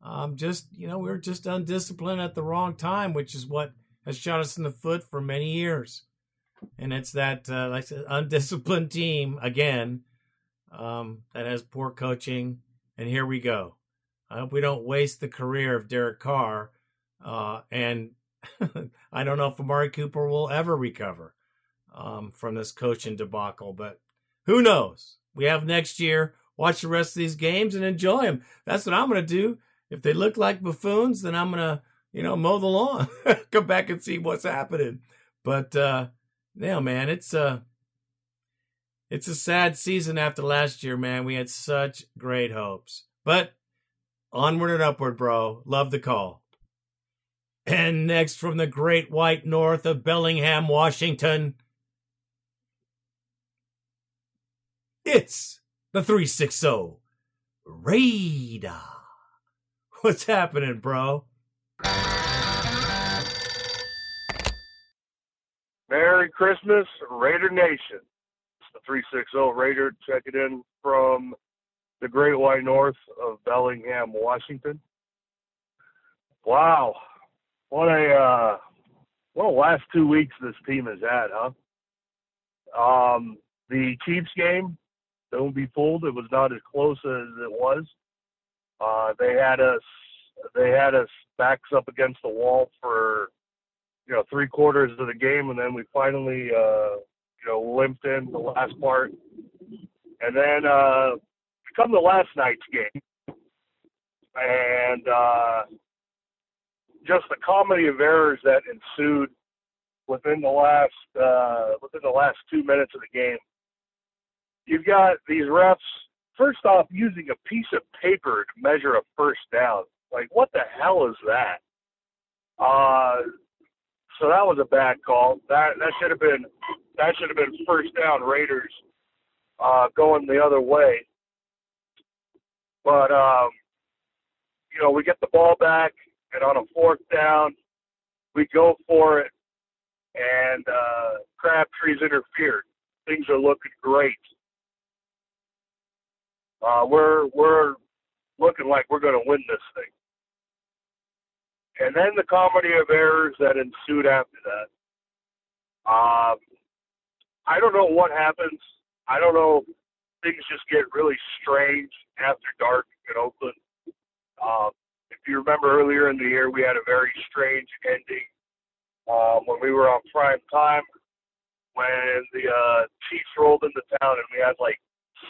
Speaker 2: Um, just you know, we were just undisciplined at the wrong time, which is what has shot us in the foot for many years. And it's that uh, like said, undisciplined team again um, that has poor coaching. And here we go. I hope we don't waste the career of Derek Carr. Uh, and I don't know if Amari Cooper will ever recover um, from this coaching debacle, but who knows? We have next year. Watch the rest of these games and enjoy them. That's what I'm going to do. If they look like buffoons, then I'm going to, you know, mow the lawn, come back and see what's happening. But, uh, yeah, man, it's, uh, it's a sad season after last year, man. We had such great hopes. But onward and upward, bro. Love the call. And next from the great white north of Bellingham, Washington, it's the 360 Raider. What's happening, bro?
Speaker 25: Merry Christmas, Raider Nation. It's the 360 Raider checking in from the Great White North of Bellingham, Washington. Wow, what a uh what a last two weeks this team has had, huh? Um the Chiefs game, don't be fooled, it was not as close as it was. Uh they had us they had us backs up against the wall for you know three quarters of the game, and then we finally uh, you know limped in the last part, and then uh, come the last night's game, and uh, just the comedy of errors that ensued within the last uh, within the last two minutes of the game. You've got these refs first off using a piece of paper to measure a first down. Like what the hell is that? Uh, so that was a bad call. That that should have been that should have been first down Raiders uh, going the other way. But um, you know, we get the ball back, and on a fourth down, we go for it, and uh, Crabtree's interfered. Things are looking great. Uh, we're we're looking like we're going to win this thing. And then the comedy of errors that ensued after that. Um, I don't know what happens. I don't know. Things just get really strange after dark in Oakland. Um, you remember earlier in the year, we had a very strange ending um, when we were on prime time when the uh, Chiefs rolled into town and we had like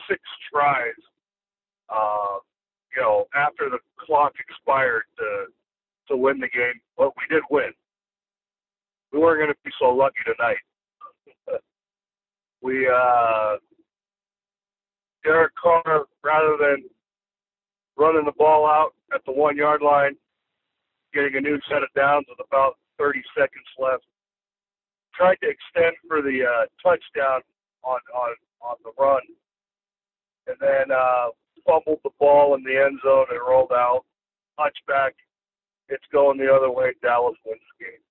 Speaker 25: six tries. Uh, you know, after the clock expired to to win the game, but we did win. We weren't going to be so lucky tonight. we uh, Derek Carr, rather than running the ball out at the one yard line, getting a new set of downs with about 30 seconds left, tried to extend for the uh, touchdown on on on the run, and then uh, fumbled the ball in the end zone and rolled out. Touchback. It's going the other way. Dallas wins the game.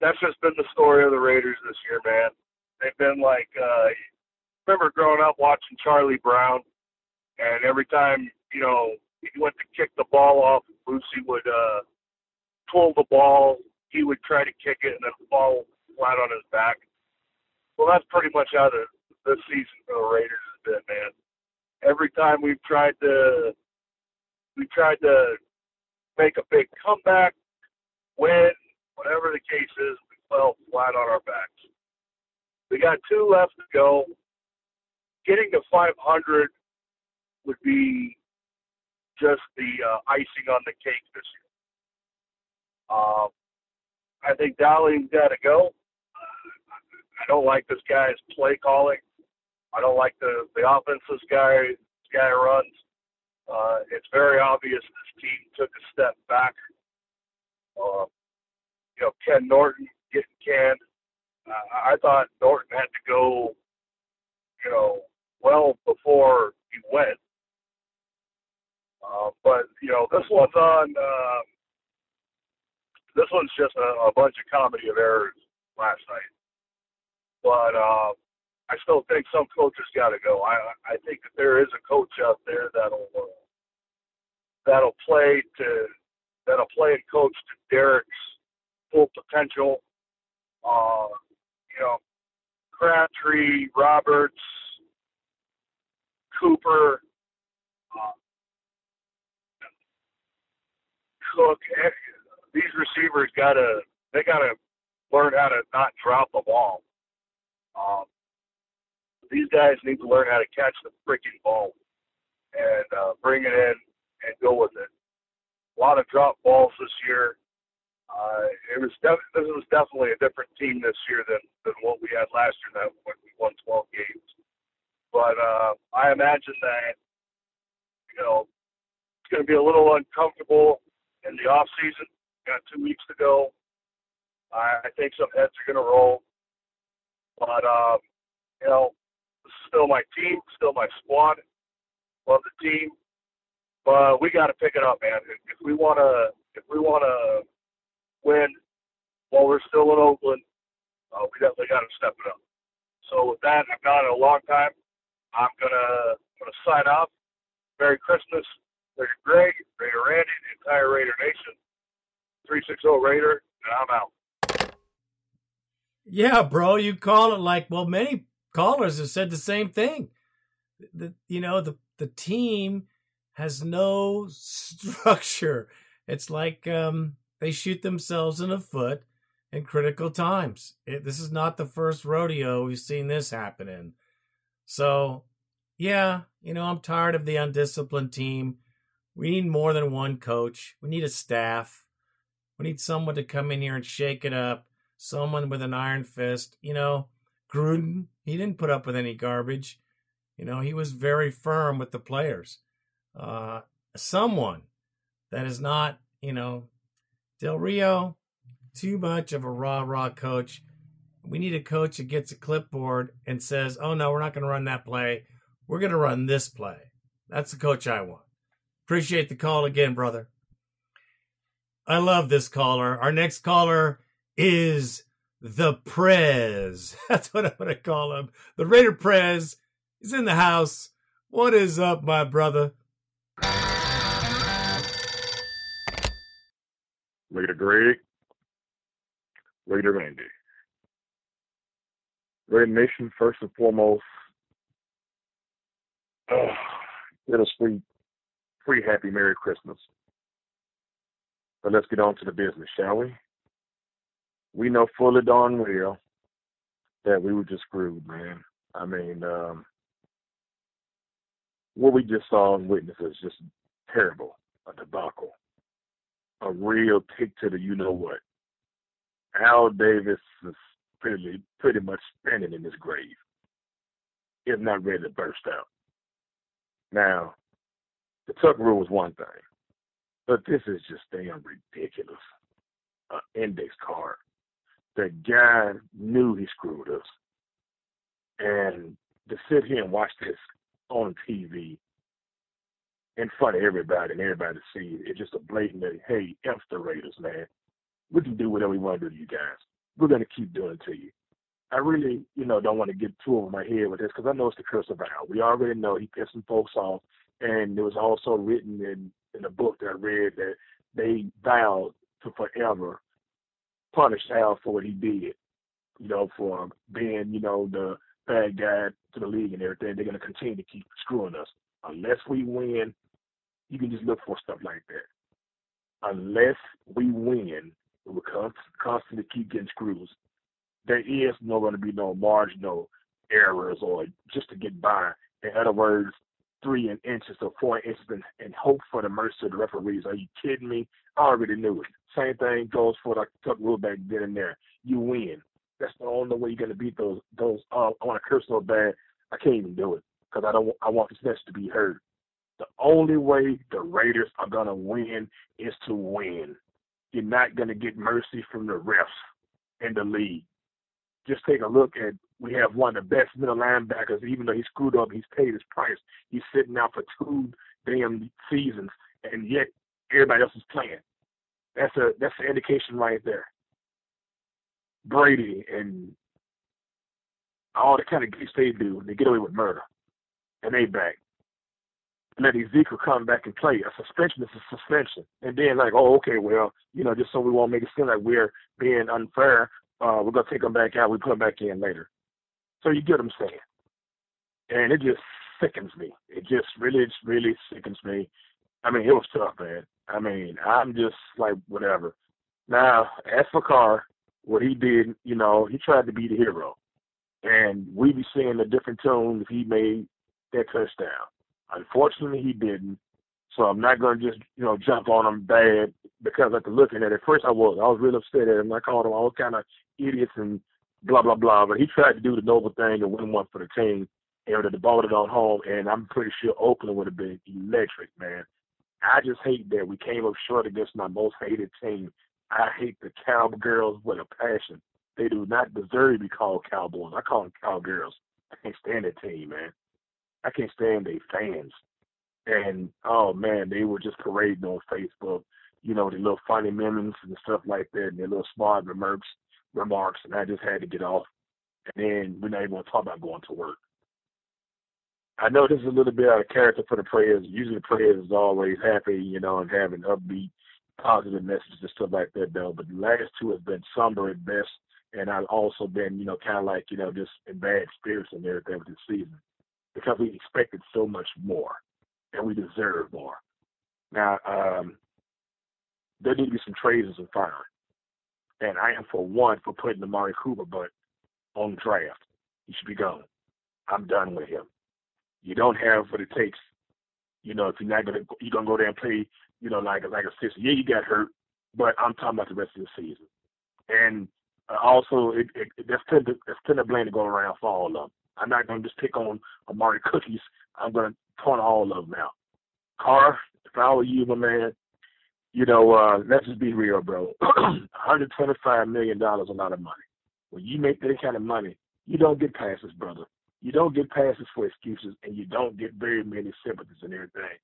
Speaker 25: That's just been the story of the Raiders this year, man. They've been like, uh, remember growing up watching Charlie Brown, and every time you know he went to kick the ball off, Lucy would uh, pull the ball. He would try to kick it and then fall flat on his back. Well, that's pretty much how the this season for the Raiders has been, man. Every time we've tried to we tried to make a big comeback, win, whatever the case is, we fell flat on our backs. We got two left to go. Getting to 500 would be just the uh, icing on the cake this year. Um, I think Downing's got to go. I don't like this guy's play calling. I don't like the the offense this guy this guy runs. Uh, it's very obvious this team took a step back. Uh, you know, Ken Norton getting canned. Uh, I thought Norton had to go, you know, well before he went. Uh, but you know, this one's on. Uh, this one's just a, a bunch of comedy of errors last night. But uh, I still think some coaches got to go. I I think that there is a coach out there that'll uh, that'll play to that'll play and coach to Derek's full potential. Uh, you know, Crabtree, Roberts, Cooper, uh, Cook. eh, These receivers gotta they gotta learn how to not drop the ball. Um, these guys need to learn how to catch the freaking ball and uh, bring it in and go with it. A lot of drop balls this year. Uh, it was def- this was definitely a different team this year than, than what we had last year that when we won 12 games. But uh, I imagine that you know it's going to be a little uncomfortable in the off season. Got two weeks to go. I, I think some heads are going to roll. But um, you know, this is still my team, still my squad. Love the team, but we got to pick it up, man. If, we want to, if we want to win, while we're still in Oakland, uh, we definitely got to step it up. So with that, I've gone in a long time. I'm gonna gonna sign off. Merry Christmas, Raider Greg, Raider Randy, the entire Raider Nation. Three six zero Raider, and I'm out.
Speaker 2: Yeah, bro, you call it like well, many callers have said the same thing. The you know the the team has no structure. It's like um, they shoot themselves in the foot in critical times. It, this is not the first rodeo we've seen this happen in. So, yeah, you know, I'm tired of the undisciplined team. We need more than one coach. We need a staff. We need someone to come in here and shake it up. Someone with an iron fist. You know, Gruden, he didn't put up with any garbage. You know, he was very firm with the players. Uh, someone that is not, you know, Del Rio, too much of a rah rah coach. We need a coach that gets a clipboard and says, oh no, we're not going to run that play. We're going to run this play. That's the coach I want. Appreciate the call again, brother. I love this caller. Our next caller is the Prez. That's what I'm going to call him. The Raider Prez is in the house. What is up, my brother?
Speaker 26: Raider Greg, Raider Randy. Raider Nation, first and foremost, uh, us free happy Merry Christmas. But let's get on to the business, shall we? We know fully darn well that we were just screwed, man. I mean, um, what we just saw and witnessed is just terrible, a debacle a real kick to the you know what. Al Davis is pretty pretty much standing in his grave, if not ready to burst out. Now, the tuck rule was one thing, but this is just damn ridiculous. An index card. The guy knew he screwed us, and to sit here and watch this on TV in front of everybody and everybody to see it. It's just a blatant, hey, F the Raiders, man. We can do whatever we want to do to you guys. We're going to keep doing it to you. I really, you know, don't want to get too over my head with this because I know it's the curse of Al. We already know he pissed some folks off, and it was also written in in a book that I read that they vowed to forever punish Al for what he did. You know, for being, you know, the bad guy to the league and everything. They're going to continue to keep screwing us unless we win you can just look for stuff like that. Unless we win, we will constantly keep getting screws. There is no going to be no marginal errors or just to get by. In other words, three inches or four inches and, and hope for the mercy of the referees. Are you kidding me? I already knew it. Same thing goes for the tuck rule back then and there. You win. That's the only way you're gonna beat those those. Uh, I want to curse so bad, I can't even do it because I don't. I want this message to be heard. The only way the Raiders are to win is to win. You're not to get mercy from the refs in the league. Just take a look at we have one of the best middle linebackers. Even though he screwed up, he's paid his price. He's sitting out for two damn seasons, and yet everybody else is playing. That's a that's an indication right there. Brady and all the kind of geeks they do, they get away with murder, and they back let Ezekiel come back and play. A suspension is a suspension. And then like, oh, okay, well, you know, just so we won't make it seem like we're being unfair, uh, we're gonna take him back out. We put him back in later. So you get what I'm saying. And it just sickens me. It just really, just really sickens me. I mean, it was tough, man. I mean, I'm just like whatever. Now, as for Carr, what he did, you know, he tried to be the hero, and we be seeing a different tune if he made that touchdown. Unfortunately, he didn't. So I'm not going to just, you know, jump on him bad because after looking at it, first I was. I was real upset at him. I called him all kind of idiots and blah, blah, blah. But he tried to do the noble thing and win one for the team and have bought it on home. And I'm pretty sure Oakland would have been electric, man. I just hate that we came up short against my most hated team. I hate the Cowgirls with a passion. They do not deserve to be called Cowboys. I call them Cowgirls. I can't stand that team, man. I can't stand their fans. And oh man, they were just parading on Facebook, you know, the little funny memes and stuff like that, and their little smart remarks, remarks, and I just had to get off. And then we're not even going to talk about going to work. I know this is a little bit out of character for the Prez. Usually the Prez is always happy, you know, and having upbeat, positive messages and stuff like that, though. But the last two have been somber at best, and I've also been, you know, kind of like, you know, just in bad spirits and everything with this season because we expected so much more, and we deserve more. Now, um, there need to be some trades and some firing. And I am for one for putting Amari Cooper, but on draft. He should be gone. I'm done with him. You don't have what it takes. You know, if you're not gonna you're gonna go there and play, you know, like like a sister. Yeah, you got hurt, but I'm talking about the rest of the season. And uh, also, it, it, it, there's plenty there's plenty of blame to go around for all of them. I'm not gonna just pick on Amari Cookies. I'm gonna point all of them out. Carr, if I were you, my man, you know, uh, let's just be real, bro. 125 million dollars is a lot of money. When you make that kind of money, you don't get passes, brother. You don't get passes for excuses, and you don't get very many sympathies and everything.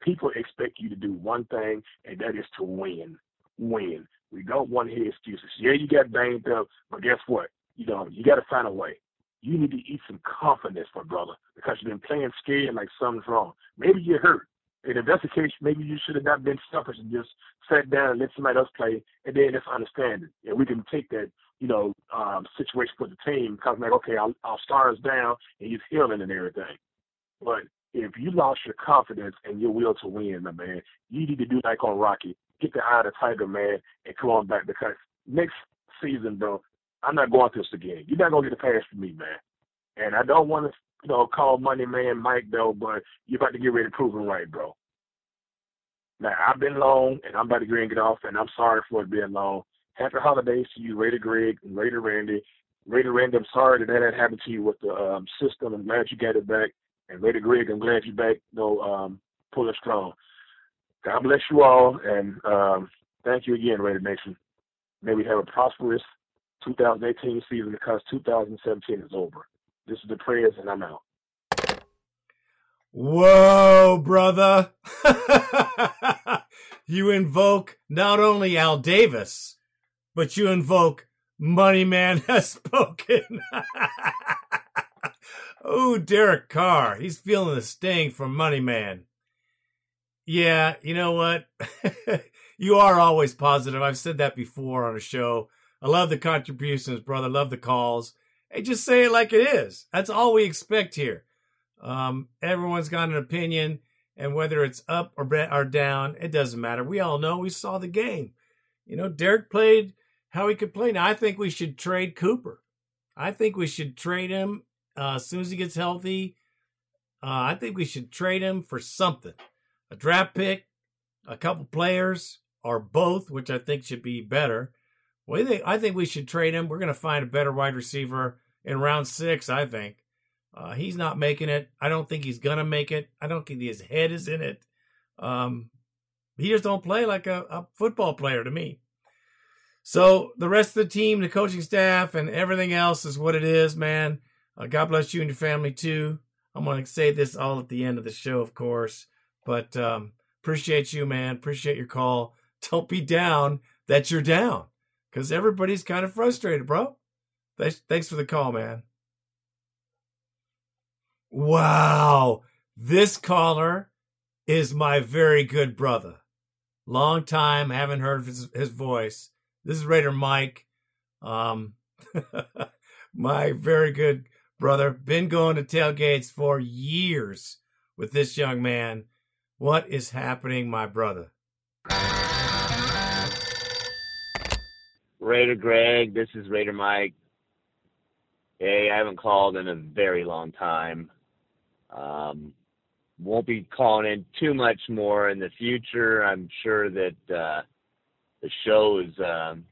Speaker 26: People expect you to do one thing, and that is to win. Win. We don't want to hear excuses. Yeah, you got banged up, but guess what? You know, you got to find a way. You need to eat some confidence, my brother, because you've been playing scared like something's wrong. Maybe you're hurt. And if that's the case, maybe you should have not been selfish and just sat down and let somebody else play, and then let's understand it. And we can take that, you know, um, situation for the team because, like, okay, our star is down and he's healing and everything. But if you lost your confidence and your will to win, my man, you need to do like on Rocky, get the eye of the tiger, man, and come on back because next season, bro, I'm not going through this again. You're not gonna get a pass from me, man. And I don't want to you know, call Money Man Mike though, but you're about to get ready to prove him right, bro. Now I've been long and I'm about to get get off and I'm sorry for it being long. Happy holidays to you, Raider Greg and Raider Randy. Raider Randy, I'm sorry that that happened to you with the um, system. I'm glad you got it back. And Raider Greg, I'm glad you're back, you know, um, pulling strong. God bless you all and um, thank you again, Raider Nation. May we have a prosperous 2018 season because 2017 is over. This is the Prez, and I'm out.
Speaker 2: Whoa, brother. you invoke not only Al Davis, but you invoke Money Man has spoken. oh, Derek Carr. He's feeling the sting from Money Man. Yeah, you know what? you are always positive. I've said that before on a show. I love the contributions, brother. Love the calls. Hey, just say it like it is. That's all we expect here. Um, everyone's got an opinion, and whether it's up or, or down, it doesn't matter. We all know we saw the game. You know, Derek played how he could play. Now, I think we should trade Cooper. I think we should trade him uh, as soon as he gets healthy. Uh, I think we should trade him for something a draft pick, a couple players, or both, which I think should be better. Well, I think we should trade him. We're going to find a better wide receiver in round six, I think. Uh, he's not making it. I don't think he's gonna make it. I don't think his head is in it. Um, he just don't play like a, a, football player to me. So the rest of the team, the coaching staff, and everything else is what it is, man. Uh, God bless you and your family too. I'm gonna say this all at the end of the show, of course, but um, appreciate you, man. Appreciate your call. Don't be down that you're down, because everybody's kind of frustrated, bro. Thanks, thanks for the call, man. Wow. This caller is my very good brother. Long time, haven't heard his, his voice. This is Raider Mike. Um, my very good brother. Been going to tailgates for years with this young man. What is happening, my brother?
Speaker 27: Raider Greg, this is Raider Mike. Hey, I haven't called in a very long time. Um, won't be calling in too much more in the future. I'm sure that uh, the show is um,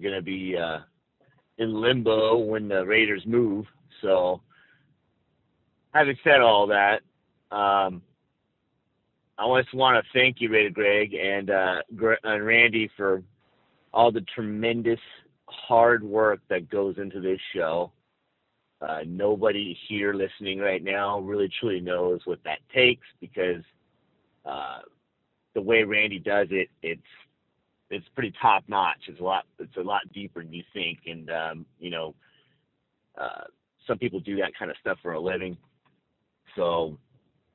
Speaker 27: going to be uh, in limbo when the Raiders move. So, having said all that, um, I just want to thank you, Raider Greg and uh, and Randy for all the tremendous hard work that goes into this show. Uh, nobody here listening right now really truly knows what that takes because uh, the way Randy does it, it's it's pretty top notch. It's a lot it's a lot deeper than you think, and um, you know, uh, some people do that kind of stuff for a living. So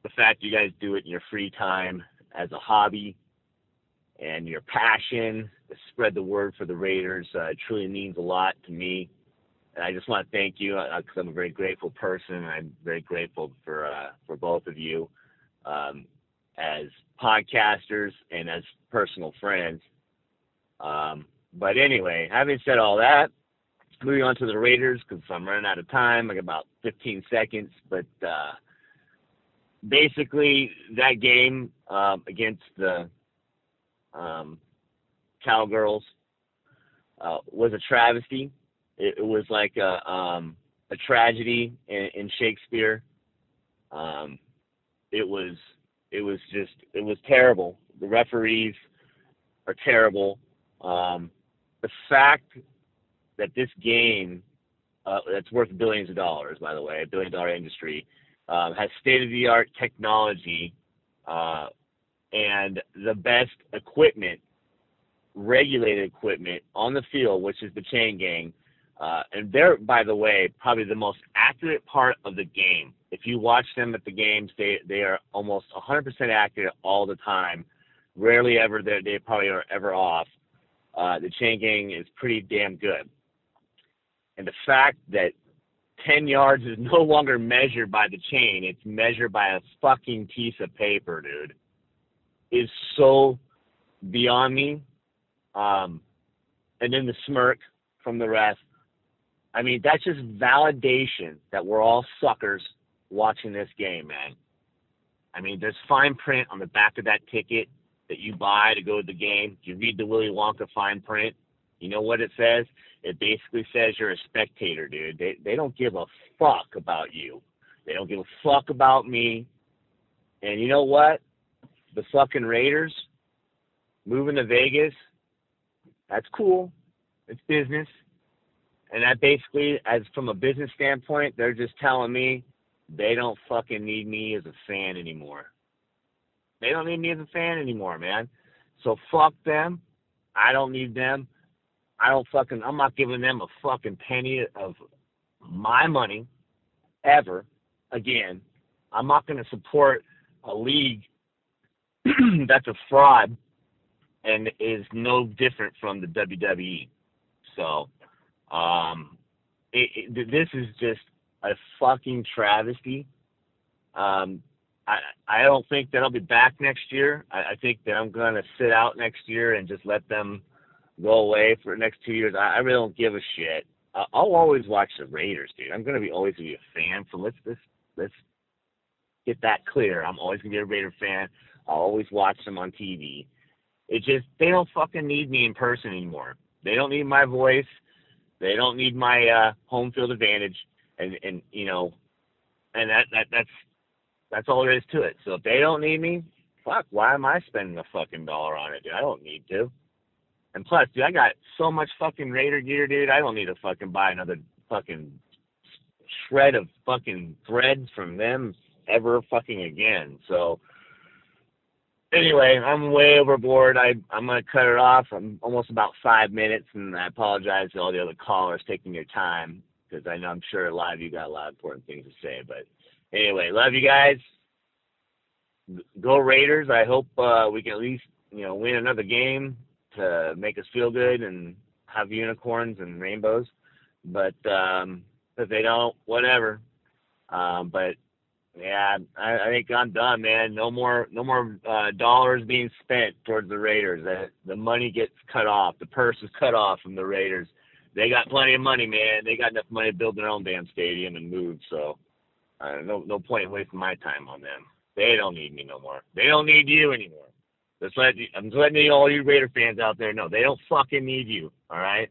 Speaker 27: the fact you guys do it in your free time as a hobby and your passion to spread the word for the Raiders uh, truly means a lot to me. And I just want to thank you because I'm a very grateful person. I'm very grateful for uh, for both of you um, as podcasters and as personal friends. Um, but anyway, having said all that, moving on to the Raiders because I'm running out of time. I got about 15 seconds, but uh, basically that game um, against the um, Cowgirls uh, was a travesty. It, it was like a um, a tragedy in, in Shakespeare. Um, it was it was just it was terrible. The referees are terrible. Um, the fact that this game uh, that's worth billions of dollars, by the way, a billion dollar industry, um, has state of the art technology uh, and the best equipment, regulated equipment on the field, which is the chain gang. Uh, and they're, by the way, probably the most accurate part of the game. If you watch them at the games, they they are almost 100% accurate all the time. Rarely ever they probably are ever off. Uh, the chain gang is pretty damn good. And the fact that 10 yards is no longer measured by the chain, it's measured by a fucking piece of paper, dude, is so beyond me. Um, and then the smirk from the rest. I mean, that's just validation that we're all suckers watching this game, man. I mean, there's fine print on the back of that ticket that you buy to go to the game. You read the Willy Wonka fine print. You know what it says? It basically says you're a spectator, dude. They they don't give a fuck about you. They don't give a fuck about me. And you know what? The fucking Raiders moving to Vegas. That's cool. It's business. And that basically, as from a business standpoint, they're just telling me they don't fucking need me as a fan anymore. They don't need me as a fan anymore, man. So fuck them. I don't need them. I don't fucking I'm not giving them a fucking penny of my money ever again. I'm not going to support a league that's a fraud and is no different from the WWE. So, um, it, it, this is just a fucking travesty. Um, I I don't think that I'll be back next year. I, I think that I'm to sit out next year and just let them go away for the next two years. I, I really don't give a shit. Uh, I'll always watch the Raiders, dude. I'm gonna be always be a fan. So let's let's let's get that clear. I'm always gonna be a Raider fan. I'll always watch them on TV. It just they don't fucking need me in person anymore. They don't need my voice. They don't need my uh, home field advantage. And and you know, and that that that's that's all there is to it. So if they don't need me, fuck, why am I spending a fucking dollar on it, dude? I don't need to. And plus, dude, I got so much fucking Raider gear, dude. I don't need to fucking buy another fucking shred of fucking threads from them ever fucking again. So anyway, I'm way overboard. I I'm gonna cut it off. I'm almost about five minutes, and I apologize to all the other callers taking your time because I know I'm sure a lot of you got a lot of important things to say. But anyway, love you guys. Go Raiders! I hope uh, we can at least you know win another game to make us feel good and have unicorns and rainbows. But um, if they don't, whatever. Um, but yeah, I, I think I'm done, man. No more, no more uh, dollars being spent towards the Raiders. The, the money gets cut off. The purse is cut off from the Raiders. They got plenty of money, man. They got enough money to build their own damn stadium and move. So, uh, no, no point in wasting my time on them. They don't need me no more. They don't need you anymore. Just let I'm just letting you, all you Raider fans out there know they don't fucking need you. All right,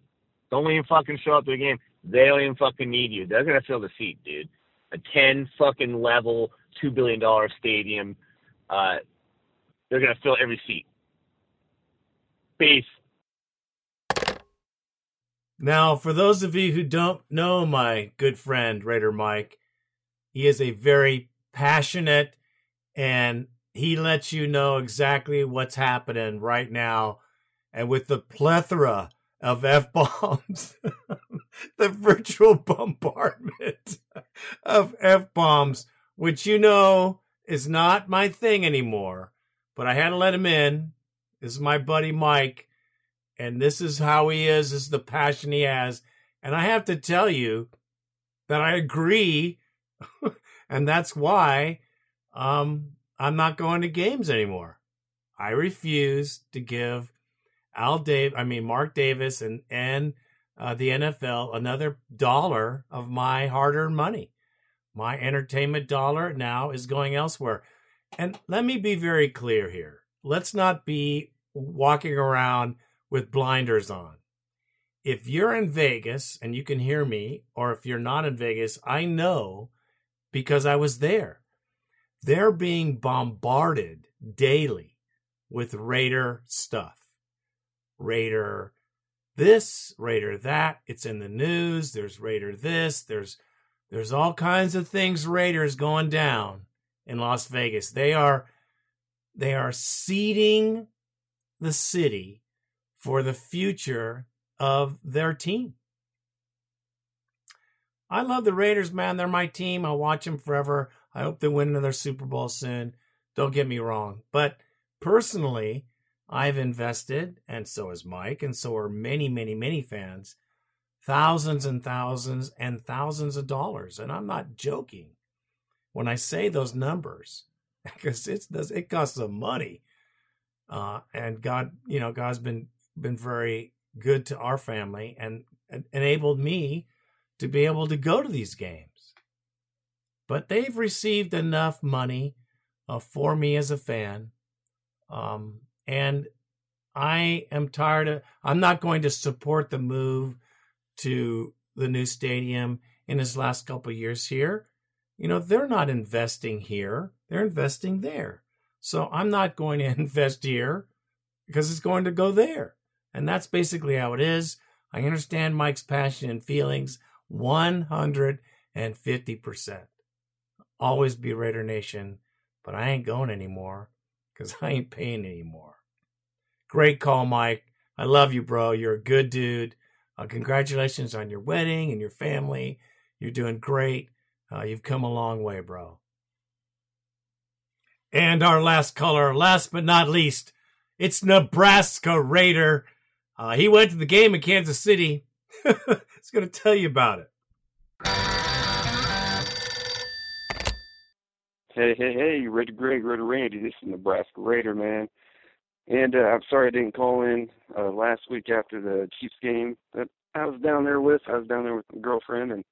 Speaker 27: don't even fucking show up to the game. They don't even fucking need you. They're gonna fill the seat, dude. A ten fucking level, two billion dollar stadium. Uh, they're gonna fill every seat. Peace.
Speaker 2: Now, for those of you who don't know my good friend Raider Mike, he is a very passionate and he lets you know exactly what's happening right now. And with the plethora of F bombs, the virtual bombardment of F bombs, which you know is not my thing anymore. But I had to let him in. This is my buddy Mike. And this is how he is. This is the passion he has. And I have to tell you that I agree. and that's why um, I'm not going to games anymore. I refuse to give Al Dave, I mean Mark Davis and and uh, the NFL another dollar of my hard-earned money. My entertainment dollar now is going elsewhere. And let me be very clear here. Let's not be walking around with blinders on. If you're in Vegas and you can hear me, or if you're not in Vegas, I know because I was there. They're being bombarded daily with Raider stuff. Raider this, Raider that. It's in the news. There's Raider this. There's there's all kinds of things Raiders going down in Las Vegas. They are they are seeding the city for the future of their team. I love the Raiders, man. They're my team. I'll watch them forever. I hope they win another Super Bowl soon. Don't get me wrong. But personally, I've invested, and so has Mike, and so are many, many, many fans, thousands and thousands and thousands of dollars. And I'm not joking when I say those numbers because it's it costs some money. Uh, and God, you know, God's been been very good to our family and, and enabled me to be able to go to these games. But they've received enough money uh, for me as a fan, um, and I am tired of. I'm not going to support the move to the new stadium in his last couple years here. You know, they're not investing here; they're investing there. So I'm not going to invest here because it's going to go there. And that's basically how it is. I understand Mike's passion and feelings 150%. Always be Raider Nation, but I ain't going anymore because I ain't paying anymore. Great call, Mike. I love you, bro. You're a good dude. Uh, congratulations on your wedding and your family. You're doing great. Uh, you've come a long way, bro. And our last caller, last but not least, it's Nebraska Raider. Uh, he went to the game in Kansas City. He's going to tell you about it.
Speaker 28: Hey, hey, hey, Raider Greg, Raider Randy. This is Nebraska Raider, man. And uh, I'm sorry I didn't call in uh, last week after the Chiefs game that I was down there with. I was down there with my girlfriend and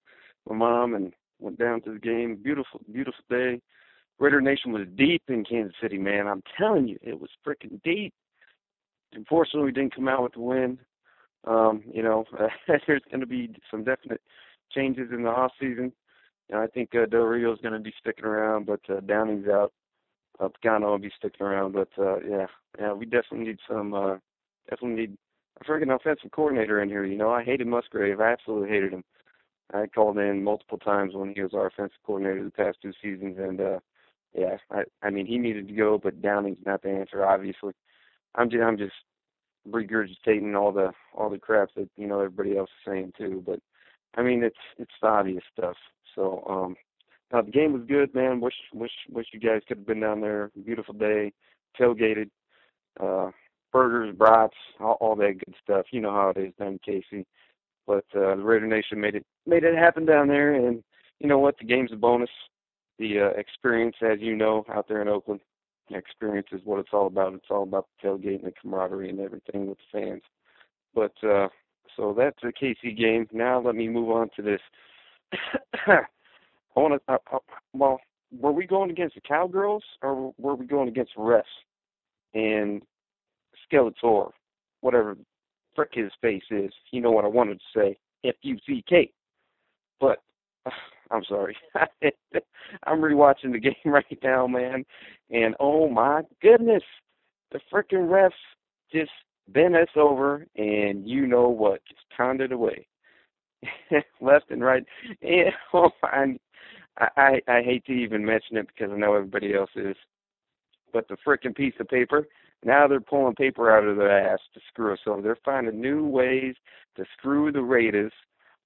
Speaker 28: my mom and went down to the game. Beautiful, beautiful day. Raider Nation was deep in Kansas City, man. I'm telling you, it was freaking deep. Unfortunately, we didn't come out with the win. Um, you know, uh, there's going to be some definite changes in the off season. And I think uh, Del Rio is going to be sticking around, but uh, Downing's out. Uh, Pagano will be sticking around, but uh, yeah, yeah, we definitely need some. Uh, definitely need a freaking offensive coordinator in here. You know, I hated Musgrave. I absolutely hated him. I called in multiple times when he was our offensive coordinator the past two seasons, and uh, yeah, I I mean he needed to go, but Downing's not the answer, obviously. I'm just I'm just regurgitating all the all the crap that you know everybody else is saying too. But I mean it's it's the obvious stuff. So um now the game was good, man. Wish wish wish you guys could have been down there. Beautiful day, tailgated, uh burgers, brats, all, all that good stuff. You know how it is down KC. But uh the Raider Nation made it made it happen down there and you know what, the game's a bonus. The uh, experience, as you know, out there in Oakland, experience is what it's all about. It's all about the tailgate and the camaraderie and everything with the fans. But uh so that's the KC game. Now let me move on to this. I want to. Uh, uh, well, were we going against the Cowgirls or were we going against refs and Skeletor, whatever frick his face is? You know what I wanted to say. F U C K. But I'm sorry. I'm rewatching the game right now, man, and oh my goodness, the freaking refs just bent us over, and you know what? Just pounded away, left and right. And oh, I, I I hate to even mention it because I know everybody else is, but the frickin' piece of paper. Now they're pulling paper out of their ass to screw us over. They're finding new ways to screw the Raiders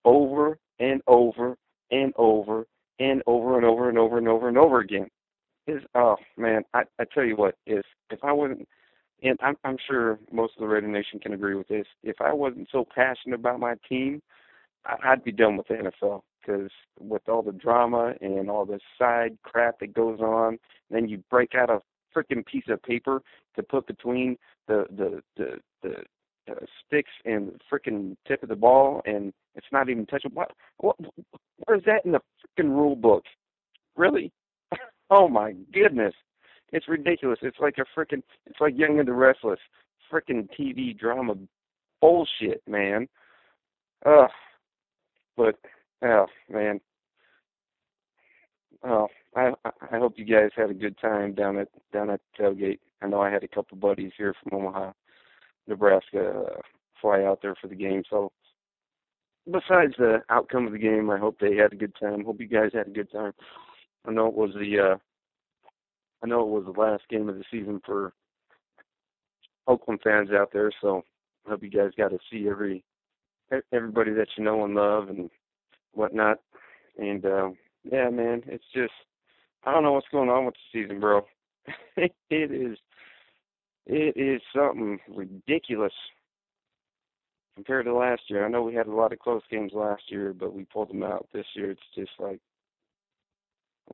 Speaker 28: over and over and over and over and over and over and over and over again. Is oh man, I I tell you what, if if I wasn't and I'm I'm sure most of the Raider Nation can agree with this. If I wasn't so passionate about my team, I'd be done with the NFL because with all the drama and all the side crap that goes on, then you break out a freaking piece of paper to put between the the the the uh, sticks and the freaking tip of the ball, and it's not even touching. What what where's that in the freaking rule book? Really? oh my goodness, it's ridiculous. It's like a freaking it's like Young and the Restless, freaking TV drama bullshit, man. Ugh. But oh man, oh I I hope you guys had a good time down at down at tailgate. I know I had a couple buddies here from Omaha, Nebraska, uh, fly out there for the game. So besides the outcome of the game, I hope they had a good time. Hope you guys had a good time. I know it was the uh I know it was the last game of the season for Oakland fans out there, so I hope you guys got to see every everybody that you know and love and whatnot. And uh, yeah, man, it's just I don't know what's going on with the season, bro. it is it is something ridiculous compared to last year. I know we had a lot of close games last year, but we pulled them out. This year, it's just like,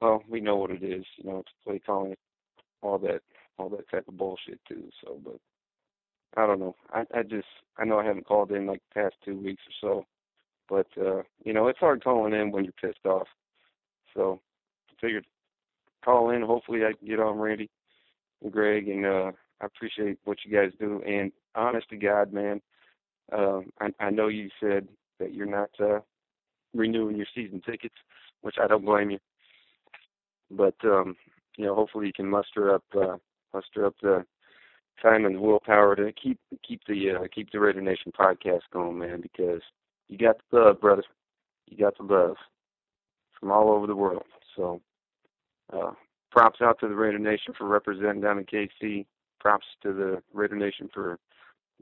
Speaker 28: well, we know what it is. You know, it's play calling, all that, all that type of bullshit too. So, but I don't know. I I just I know I haven't called in like the past two weeks or so, but uh, you know it's hard calling in when you're pissed off. So I figured call in. Hopefully I can get on Randy and Greg, and uh, I appreciate what you guys do. And honest to God, man, uh, I I know you said that you're not uh, renewing your season tickets, which I don't blame you. But um, you know, hopefully you can muster up uh, muster up the time and willpower to keep keep the uh, keep the Raider Nation podcast going, man, because you got the love, brother. You got the love from all over the world. So uh props out to the Raider Nation for representing down in KC. Props to the Raider Nation for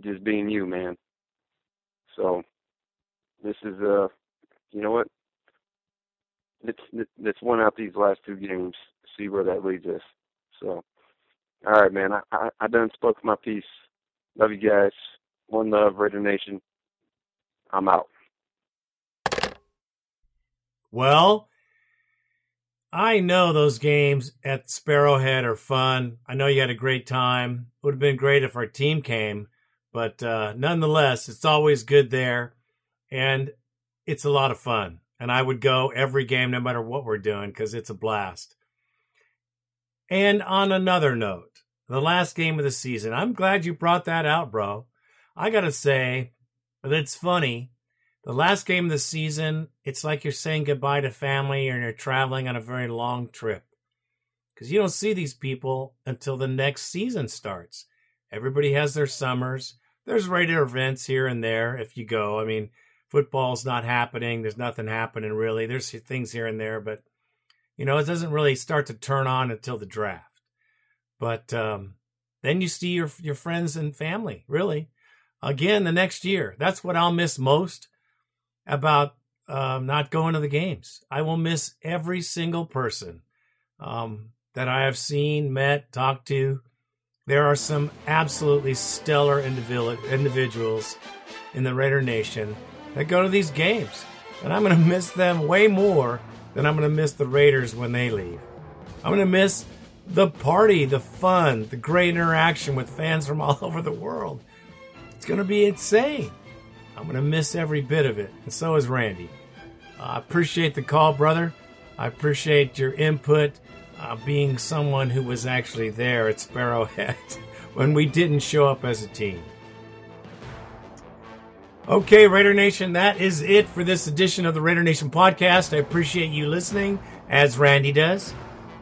Speaker 28: just being you, man. So this is uh you know what? Let's let's win out these last two games, see where that leads us. So all right, man. I, I, I done spoke my piece. Love you guys. One love, Raider Nation. I'm out.
Speaker 2: Well, I know those games at Arrowhead are fun. I know you had a great time. It would have been great if our team came, but uh, nonetheless, it's always good there, and it's a lot of fun. And I would go every game, no matter what we're doing, because it's a blast. And on another note, the last game of the season, I'm glad you brought that out, bro. I got to say that it's funny. The last game of the season, it's like you're saying goodbye to family and you're traveling on a very long trip. Because you don't see these people until the next season starts. Everybody has their summers. There's Raider events here and there if you go. I mean, football's not happening. There's nothing happening really. There's things here and there, but you know, it doesn't really start to turn on until the draft. But um, then you see your your friends and family, really, again the next year. That's what I'll miss most about um, not going to the games. I will miss every single person um, that I have seen, met, talked to. There are some absolutely stellar individuals in the Raider Nation that go to these games, and I'm going to miss them way more than I'm going to miss the Raiders when they leave. I'm going to miss the party, the fun, the great interaction with fans from all over the world. It's going to be insane. I'm going to miss every bit of it, and so is Randy. Uh, I appreciate the call, brother. I appreciate your input, uh, being someone who was actually there at Arrowhead when we didn't show up as a team. Okay, Raider Nation, that is it for this edition of the Raider Nation podcast. I appreciate you listening, as Randy does.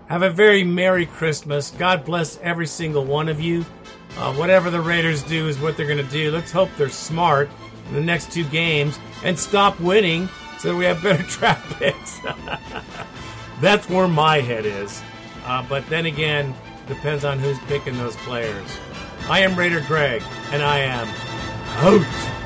Speaker 2: Have a very Merry Christmas. God bless every single one of you. Uh, whatever the Raiders do is what they're going to do. Let's hope they're smart the next two games and stop winning so we have better draft picks. That's where my head is. Uh, but then again, Depends on who's picking those players. I am Raider Greg, and I am out.